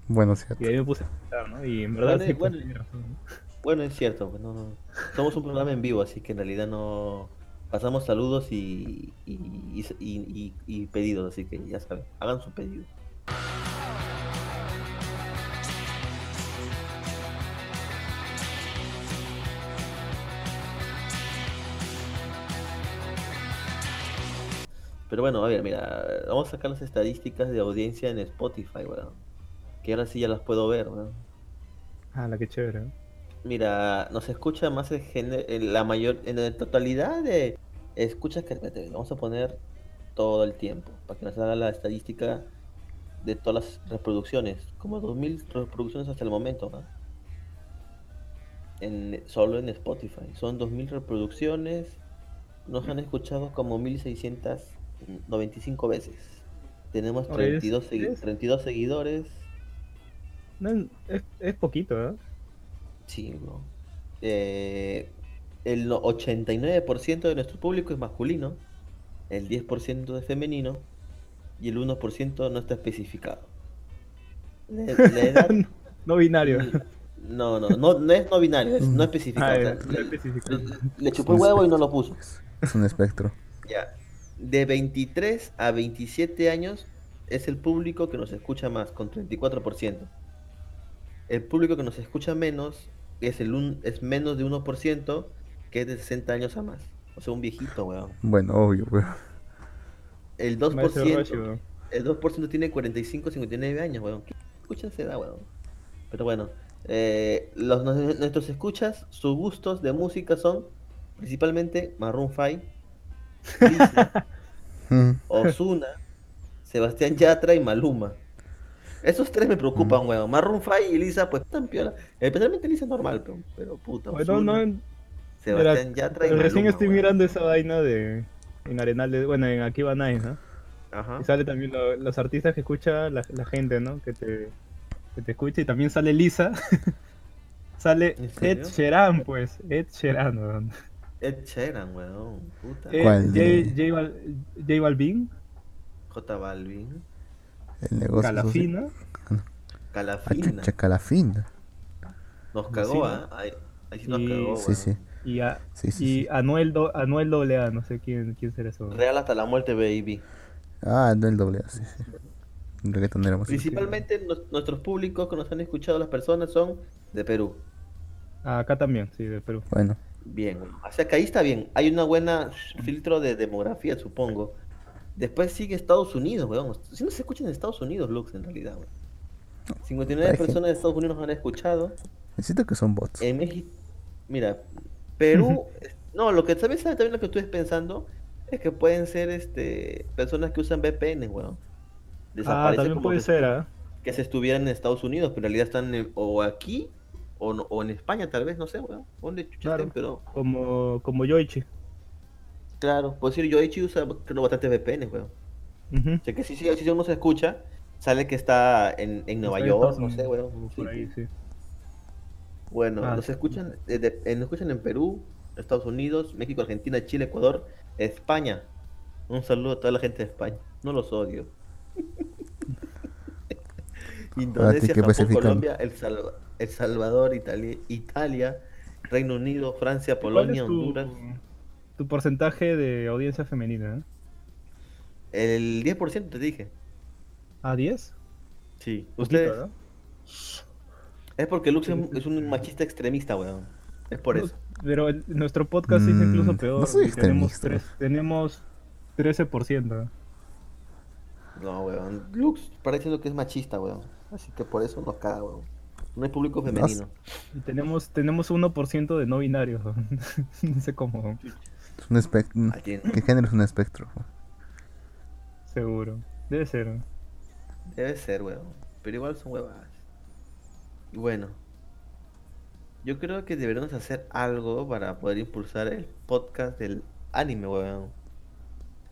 Bueno, cierto. Y ahí me puse a pensar, ¿no? Y en verdad Bueno, sí, pues, bueno. razón, ¿no? Bueno, es cierto, pues no, no. Somos un programa en vivo, así que en realidad no pasamos saludos y, y, y, y- y pedidos, así que ya saben, hagan su pedido. Pero bueno, a ver, mira, vamos a sacar las estadísticas de audiencia en Spotify, weón. Que ahora sí ya las puedo ver. Ah, la que chévere. Mira, nos escucha más en, gene- en la mayor, en la totalidad de escuchas que vamos a poner todo el tiempo para que nos haga la estadística de todas las reproducciones, como 2000 reproducciones hasta el momento, ¿no? En, solo en Spotify, son 2000 reproducciones, nos han escuchado como 1695 veces. Tenemos Oye, es- 32, segui- es- 32 seguidores, No, es, es poquito, ¿eh? Sí, bro. Eh, el no- 89% de nuestro público es masculino, el 10% es femenino y el 1% no está especificado. La, la [laughs] edad, No binario. no, no, no, no es no binario, es [laughs] no especificado. Ah, o sea, ya, no le, le- le chupó el huevo y no lo puso. Es un espectro. Ya. De 23 a 27 años es el público que nos escucha más, con 34%. El público que nos escucha menos es el un, es menos de 1%, que es de 60 años a más. O sea, un viejito, weón. Bueno, obvio, weón. El Maestro 2%, Roshi, weón. el 2% tiene 45, 59 años, weón. ¿Qué escucha esa edad, weón? Pero bueno, eh, los, nuestros escuchas, sus gustos de música son principalmente Maroon 5, [laughs] Mm, Osuna, Sebastián Yatra y Maluma. Esos tres me preocupan, weón. Maroon 5 y Lisa, pues tan piola. Especialmente Lisa normal, pero, pero puta. Bueno, no, Sebastián mira, Yatra y recién estoy weón. mirando esa vaina de en Arenal, de, bueno, en Akiba Nice, ¿no? Ajá. Y sale también lo- los artistas que escucha la, la gente, ¿no? Que te, que te escucha y también sale Lisa. [laughs] sale ¿En Ed? Sheeran, pues. Ed Sheeran, weón. Ed Sheeran, weón. Puta. Eh, ¿Cuál J, J Bal- J Balvin, J Balvin. El negocio. Calafina. Ah, Calafina. chucha, calafina. Nos cagó. ¿ah? Ahí, ahí sí nos Y- cagó, Sí, sí. Y, a- Sí, sí, y sí. Anuel, Do- Anuel AA, no sé quién, quién será eso. Real hasta la muerte, baby. Ah, no el doble A, sí, sí. Principalmente nos- nuestros públicos que nos han escuchado las personas son de Perú. Ah, acá también, sí, de Perú. Bueno, Bien, o sea que ahí está bien. Hay una buena filtro de demografía, supongo. Después sigue Estados Unidos, weón. Si no se escucha en Estados Unidos, Lux, en realidad, weón. 59 Hay gente- personas de Estados Unidos nos han escuchado. necesito que son bots. En México, mira, Perú, no, lo que sabes también lo que estoy pensando es que pueden ser este personas que usan VPN, weón. Ah, también como puede que, ser, ¿ah? que se estuvieran en Estados Unidos, pero en realidad están en- o aquí O, no- o en España, tal vez, no sé, weón. ¿Dónde Claro. estén? Pero, Como, como Yoichi. Claro, puedo decir, Yoichi usa creo, bastantes VPN, weón. Ujú. O sea que si, si, si uno se escucha, sale que está en, en Nueva York, Estados no sé, weón. Sí, Por ahí, sí. Bueno, Ah, nos sí. escuchan, eh, de- eh, nos escuchan en Perú, Estados Unidos, México, Argentina, Chile, Ecuador, España. Un saludo a toda la gente de España. No los odio. [laughs] Indonesia, Japón. Colombia, El, Salva- El Salvador, Italia, Italia, Reino Unido, Francia, ¿Cuál Polonia, tu, Honduras. Tu porcentaje de audiencia femenina? ¿eh? El 10% te dije. ¿A 10? Sí. Poquito. ¿no? Es porque Lux es un- es un machista extremista, weón. Es por eso. Pero el- nuestro podcast es Mm, incluso no peor. soy y tenemos, extremista. tres- tenemos 13%. No, weón. Lux pareciendo que es machista, weón. Así que por eso nos caga, weón. No hay público femenino. Y tenemos, tenemos 1% de no binarios. [laughs] no sé cómo, Es un espectro. ¿Qué género es un espectro? seguro. Debe ser. Debe ser, weón. Pero igual son huevadas. Y bueno. Yo creo que deberíamos hacer algo para poder impulsar el podcast del anime, weón.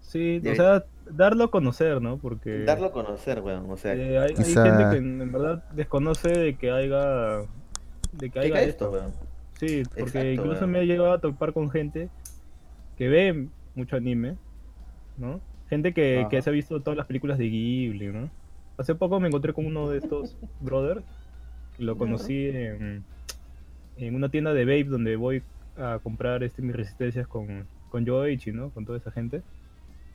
Sí, Debe- o sea, darlo a conocer, ¿no? Porque Darlo a conocer, weón. O sea, eh, hay, gente que en, verdad desconoce de que haya, de que ¿qué haya esto. esto, weón? Sí, porque Exacto, incluso weón. me he llegado a topar con gente que ve mucho anime, ¿no? Gente que, que se ha visto todas las películas de Ghibli, ¿no? Hace poco me encontré con uno de estos [laughs] brothers, lo conocí en, en una tienda de vape donde voy a comprar este, mis resistencias con, con Yoichi, ¿no? Con toda esa gente.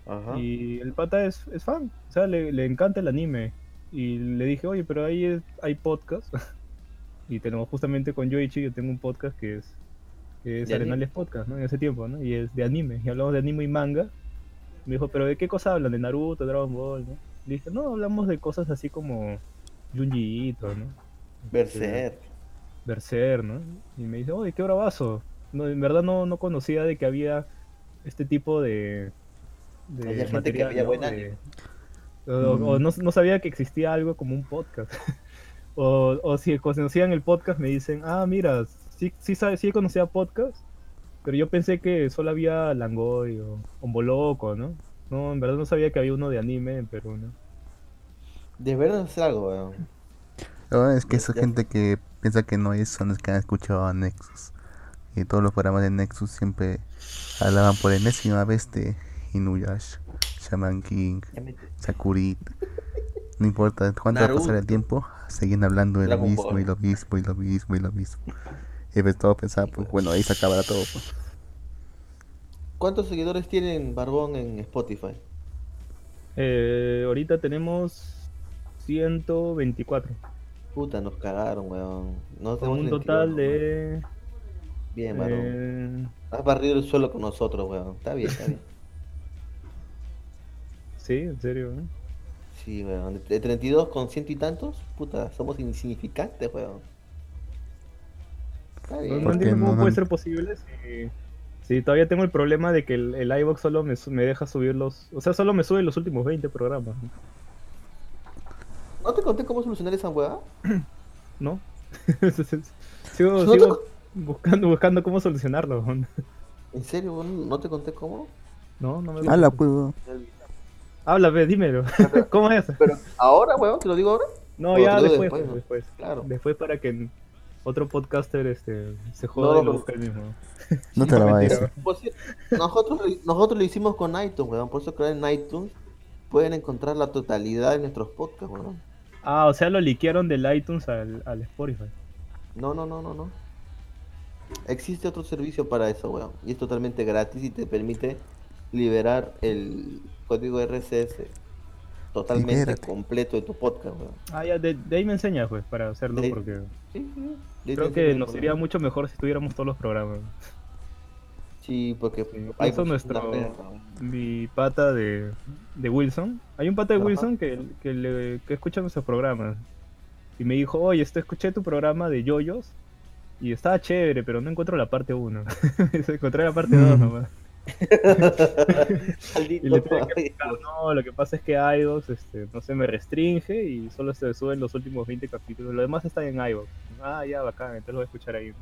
Ajá. Y el pata es, es fan, o sea, le, le encanta el anime. Y le dije, oye, pero ahí es- hay podcast. [laughs] y tenemos justamente con Yoichi, yo tengo un podcast que es, es ¿De anime? Arenales Podcast, ¿no? En ese tiempo, ¿no? Y es de anime. Y hablamos de anime y manga. Me dijo, pero ¿de qué cosa hablan? ¿De Naruto, Dragon Ball, no? Le dije, no, hablamos de cosas así como Junji Ito, ¿no? Berserk. Berserk, ¿no? Y me dice, oye, qué bravazo. No, en verdad no, no conocía de que había este tipo de, de Había gente que veía ¿no? buen De- anime. o, o Mm. no, no sabía que existía algo como un podcast. [laughs] o, o si conocían el podcast me dicen, ah, mira, sí, sí, sabe, sí conocía podcast, pero yo pensé que solo había Langoy o Omboloco, ¿no? No, en verdad no sabía que había uno de anime en Perú, ¿no? Deberían hacer algo, weón. No, es que esa Ya- gente que piensa que no es son los que han escuchado a Nexus. Y todos los programas de Nexus siempre hablaban por enésima vez de Inuyasha, Shaman King, Sakurit. No importa cuánto va a pasar el tiempo, siguen hablando de lo mismo y lo mismo y lo mismo y lo mismo. Y pues todo pensaba, pues bueno, ahí se acabará todo. pues. ¿Cuántos seguidores tienen Barbón en Spotify? Eh, ahorita tenemos 124. Puta, nos cagaron, weón. No Con tenemos un 31, total weón. de... Bien, Barbón. eh, Has barrido el suelo con nosotros, weón. Está bien, está bien. [laughs] sí, en serio. ¿no? Sí, weón. De 32 con ciento y tantos, puta, somos insignificantes, weón. Está No, bien. no ¿Por entiendo cómo no- puede no- ser posible si, si todavía tengo el problema de que el, el iVoox solo me, deja subir los... O sea, solo me sube los últimos 20 programas, ¿No te conté cómo solucionar esa weá? [clears throat] [laughs] ¿no? sigo ¿No sigo buscando, buscando cómo solucionarlo. ¿En serio? ¿No te conté cómo? No, no me Habla, pues. Habla, ve, dímelo. [laughs] ¿Cómo es? Pero ahora, weón, te lo digo ahora. No, ya después, después, pues, ¿no? después. Claro. Después para que otro podcaster este, se joda No, y lo no. busque el mismo. No te la va a mentira. decir. Sí, nosotros, nosotros lo hicimos con iTunes, weón. Por eso ahora en iTunes pueden encontrar la totalidad de nuestros podcasts, weón. Ah, o sea, lo liquearon del iTunes al, al Spotify. No, no, no, no, no. Existe otro servicio para eso, weón. Y es totalmente gratis y te permite liberar el código RSS totalmente Libérate. completo de tu podcast, weón. Ah, ya, de, de ahí me enseñas, pues, para hacerlo, De- porque Sí, sí. Creo que nos iría mucho mejor si tuviéramos todos los programas. Sí, porque Sí, hay muchos- nuestro-. Mi pata de, de Wilson, hay un pata de Ajá. Wilson que, que, le- que escucha nuestros programas. Y me dijo, oye, esto escuché tu programa de yoyos y estaba chévere, pero no encuentro la parte 1. [laughs] Encontré la parte 2 nomás. [laughs] Maldito Y le tuve que padre. explicar, no, lo que pasa es que iVoox, este, no sé, me restringe y solo se suben los últimos 20 capítulos. Lo demás está en iVoox. ah, ya, bacán, entonces lo voy a escuchar ahí.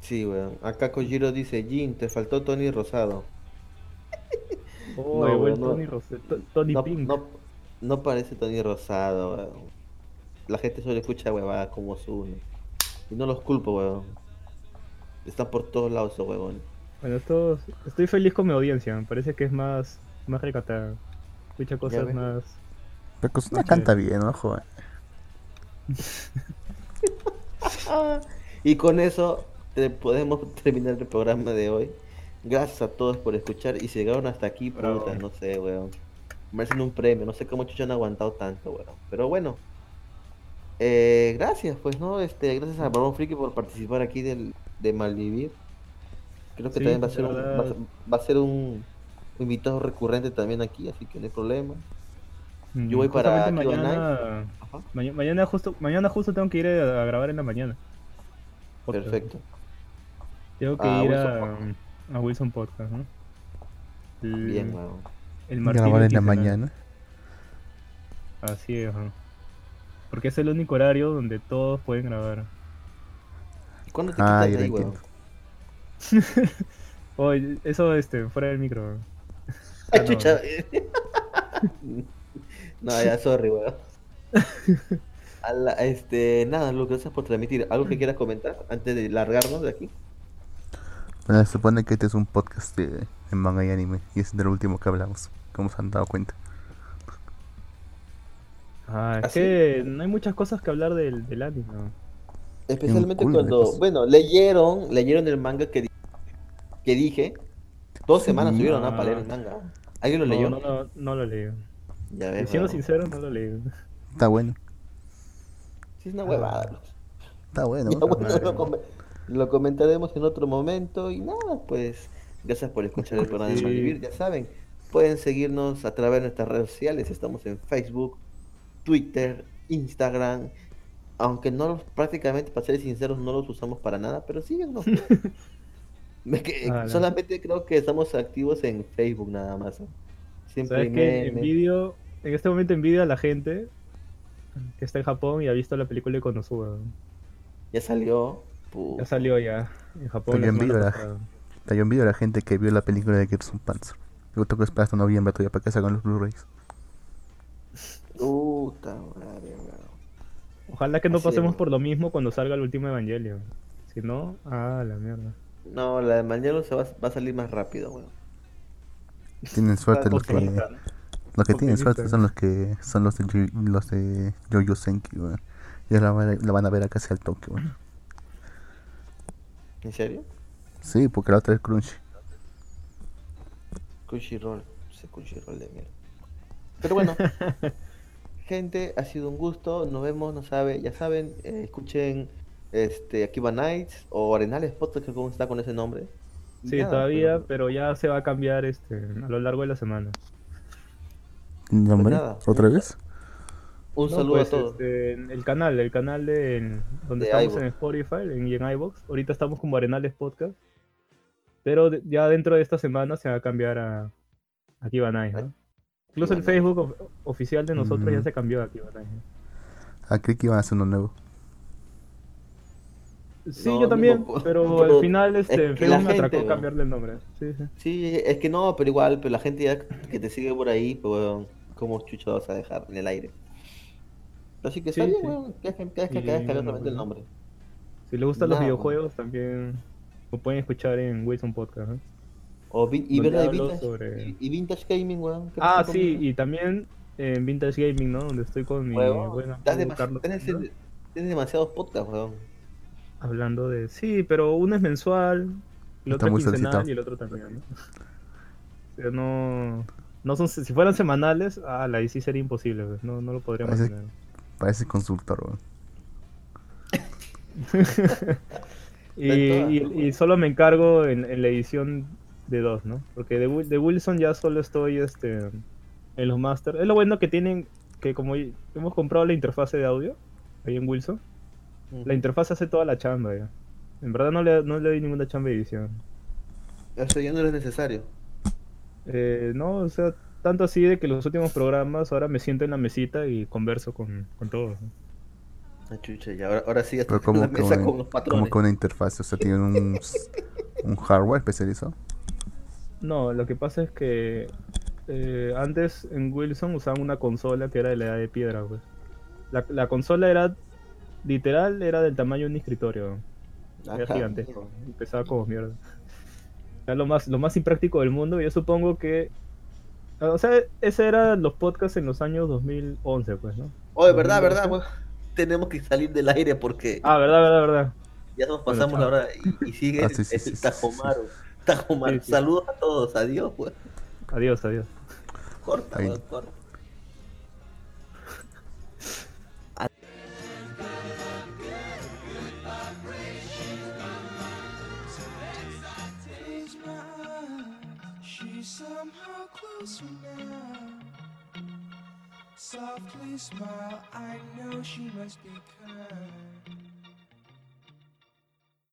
Sí, weón. Acá Kojiro dice, Jin, te faltó Tony Rosado. [laughs] Oh, No, no. Tony Tony No, Pink. no, no parece Tony Rosado, weón. La gente solo escucha huevadas como Zune. Y no los culpo, weón. Están por todos lados esos huevones. Bueno, esto, estoy feliz con mi audiencia, me parece que es más, más recatada. Escucha cosas más... Pero Kozuna canta bien, ¿no, joven? [laughs] Y con eso te- podemos terminar el programa de hoy. Gracias a todos por escuchar y si llegaron hasta aquí, Bravo. puta, no sé, weón. Merecen un premio, no sé cómo chucho han aguantado tanto, weón. Pero bueno. Eh, gracias, pues, ¿no? Este, gracias a Barbón Friki por participar aquí del, de Malvivir. Creo que Sí, también va a ser un, va, a ser- va a ser un invitado recurrente también aquí, así que no hay problema. Mm, Yo voy para mañana, mañana justo mañana justo tengo que ir a, a grabar en la mañana. Podcast. Perfecto. Tengo que A ir Wilson a, Wilson Podcast, ¿no? El, Bien, weón. el Grabar en la mañana. Así es, ajá. Porque es el único horario donde todos pueden grabar. ¿Y cuándo te Ah, quitas ahí, weón? [laughs] Oye, eso este, fuera del micro. Ay, Ah, no. chucha. [laughs] no, ya, sorry, weón. [laughs] A la- este, nada, Lu, gracias por transmitir. ¿Algo que quieras comentar antes de largarnos de aquí? Bueno, se supone que este es un podcast de, de manga y anime. Y es del último que hablamos. Como se han dado cuenta. Ah, es ¿Ah, sí? que no hay muchas cosas que hablar del, del anime. ¿no? Especialmente cuando, bueno, leyeron, leyeron el manga que, que dije. Dos semanas ¿no? para Ah. leer el manga. ¿Alguien lo No, leyó? no, no, no lo leí. Ya ves, siendo sincero, no lo leí. Está bueno. Sí, es una huevada. Lu. Está bueno. ¿no? bueno, lo, come- lo comentaremos en otro momento y nada, pues gracias por escuchar el [laughs] programa de Sí. Malvivir. Ya saben, pueden seguirnos a través de nuestras redes sociales. Estamos en Facebook, Twitter, Instagram. Aunque no los- prácticamente, para ser sinceros, no los usamos para nada, pero síguenos. [laughs] Me que- Ah, no. solamente creo que estamos activos en Facebook nada más. ¿eh? Siempre memes. Envidio, en este momento envidio a la gente que está en Japón y ha visto la película de Konosuba. ¿no? Ya salió. Ya salió ya en Japón. Yo envidio la- pasada. Yo envidio a la gente que vio la película de Gerson Panzer. Yo tengo que esperar hasta noviembre todavía para que salgan los Blu-rays. Puta madre, weón. Ojalá que no Así pasemos es. por lo mismo cuando salga el último Evangelio. Si no, ah, la mierda. No, la de mañana se va, va a salir más rápido, weón. Tienen suerte los que los que tienen suerte son los que son los de los de Jojo Senki, weón. Ellos la, van a- la van a ver a casi al toque, weón. ¿En serio? Sí, porque la otra es Crunchy. Crunchyroll, ese Crunchyroll de mierda. Pero bueno, [laughs] gente, ha sido un gusto. Nos vemos, no sabe, ya saben, eh, escuchen este Akiba Nights o Arenales Podcast, que cómo está con ese nombre. Y Sí, nada, todavía, pero- pero ya se va a cambiar este a lo largo de la semana. ¿Nombre? nada, ¿Otra un- vez? Un No, saludo pues, a todos. este, el canal, el canal de en- donde De estamos en Spotify en, y en iVoox. Ahorita estamos como Arenales Podcast. Pero de- ya dentro de esta semana se va a cambiar a Nice, ¿no? Incluso el Akiba Facebook of- oficial de nosotros ya se cambió a Aquí va Nice. Ah, creí que iban a hacer uno nuevo. Sí, No, yo también, pero, pero [laughs] al final este, es que Facebook me atracó gente, ¿no? cambiarle el nombre. Sí, sí. Sí, es que no, pero igual, pero la gente ya que te sigue por ahí, pues, weón, ¿cómo chucho vas a dejar en el aire? Así que está Sí, bien, sí. weón, que que que bueno, el nombre. Si les gustan los videojuegos, también lo pueden escuchar en Wilson Podcast. ¿no? O vi- y Donde ver de hablo vintage, sobre- y, y vintage gaming, weón. ¿qué Ah, sí, conmigo? y también en Vintage Gaming, ¿no? Donde estoy con mi Huevón, buen das amigo demas- Carlos. tienes, ¿no? tienes demasiados podcasts, weón. Hablando de. Sí, pero uno es mensual, el Está otro es quincenal solicitado. y el otro también, ¿no? Pero no. No son, si fueran semanales, ah, la ahí sí sería imposible, pues, no, no lo podría Parece- mantener. Parece consultor, weón. [laughs] y, y- solo me encargo en, en la edición de dos, ¿no? Porque de, de Wilson ya solo estoy este, en los master. Es lo bueno que tienen, que como hemos comprado la interfase de audio ahí en Wilson, la interfaz hace toda la chamba ya. En verdad no le, no le doy ninguna chamba de edición. Eso ya no es necesario. Eh, no, o sea, tanto así de que los últimos programas ahora me siento en la mesita y converso con, con todos. ¿no? Ah, chucha, y ahora, ahora sí ya está como, en la mesa como- con los como patrones. que una interfaz, o sea, tiene un, un hardware especializado. No, lo que pasa es que eh, antes en Wilson usaban una consola que era de la edad de piedra, pues. La, la consola era literal, era del tamaño de un escritorio. Era Ajá, gigantesco. y Pesaba como mierda. Era lo más, lo más impráctico del mundo. y Yo supongo que. O sea, ese eran los podcasts en los años 2011, pues, ¿no? Oye, verdad, 2012. verdad, weón. Tenemos que salir del aire porque Ah, verdad, verdad, verdad. ya nos bueno, pasamos la hora y, y sigue [laughs] Ah, sí, sí, el sí. Sí, sí. Saludos a todos, adiós, weón. Adiós, adiós. Corta, weón, corta. Now. Softly smile, I know she must be kind.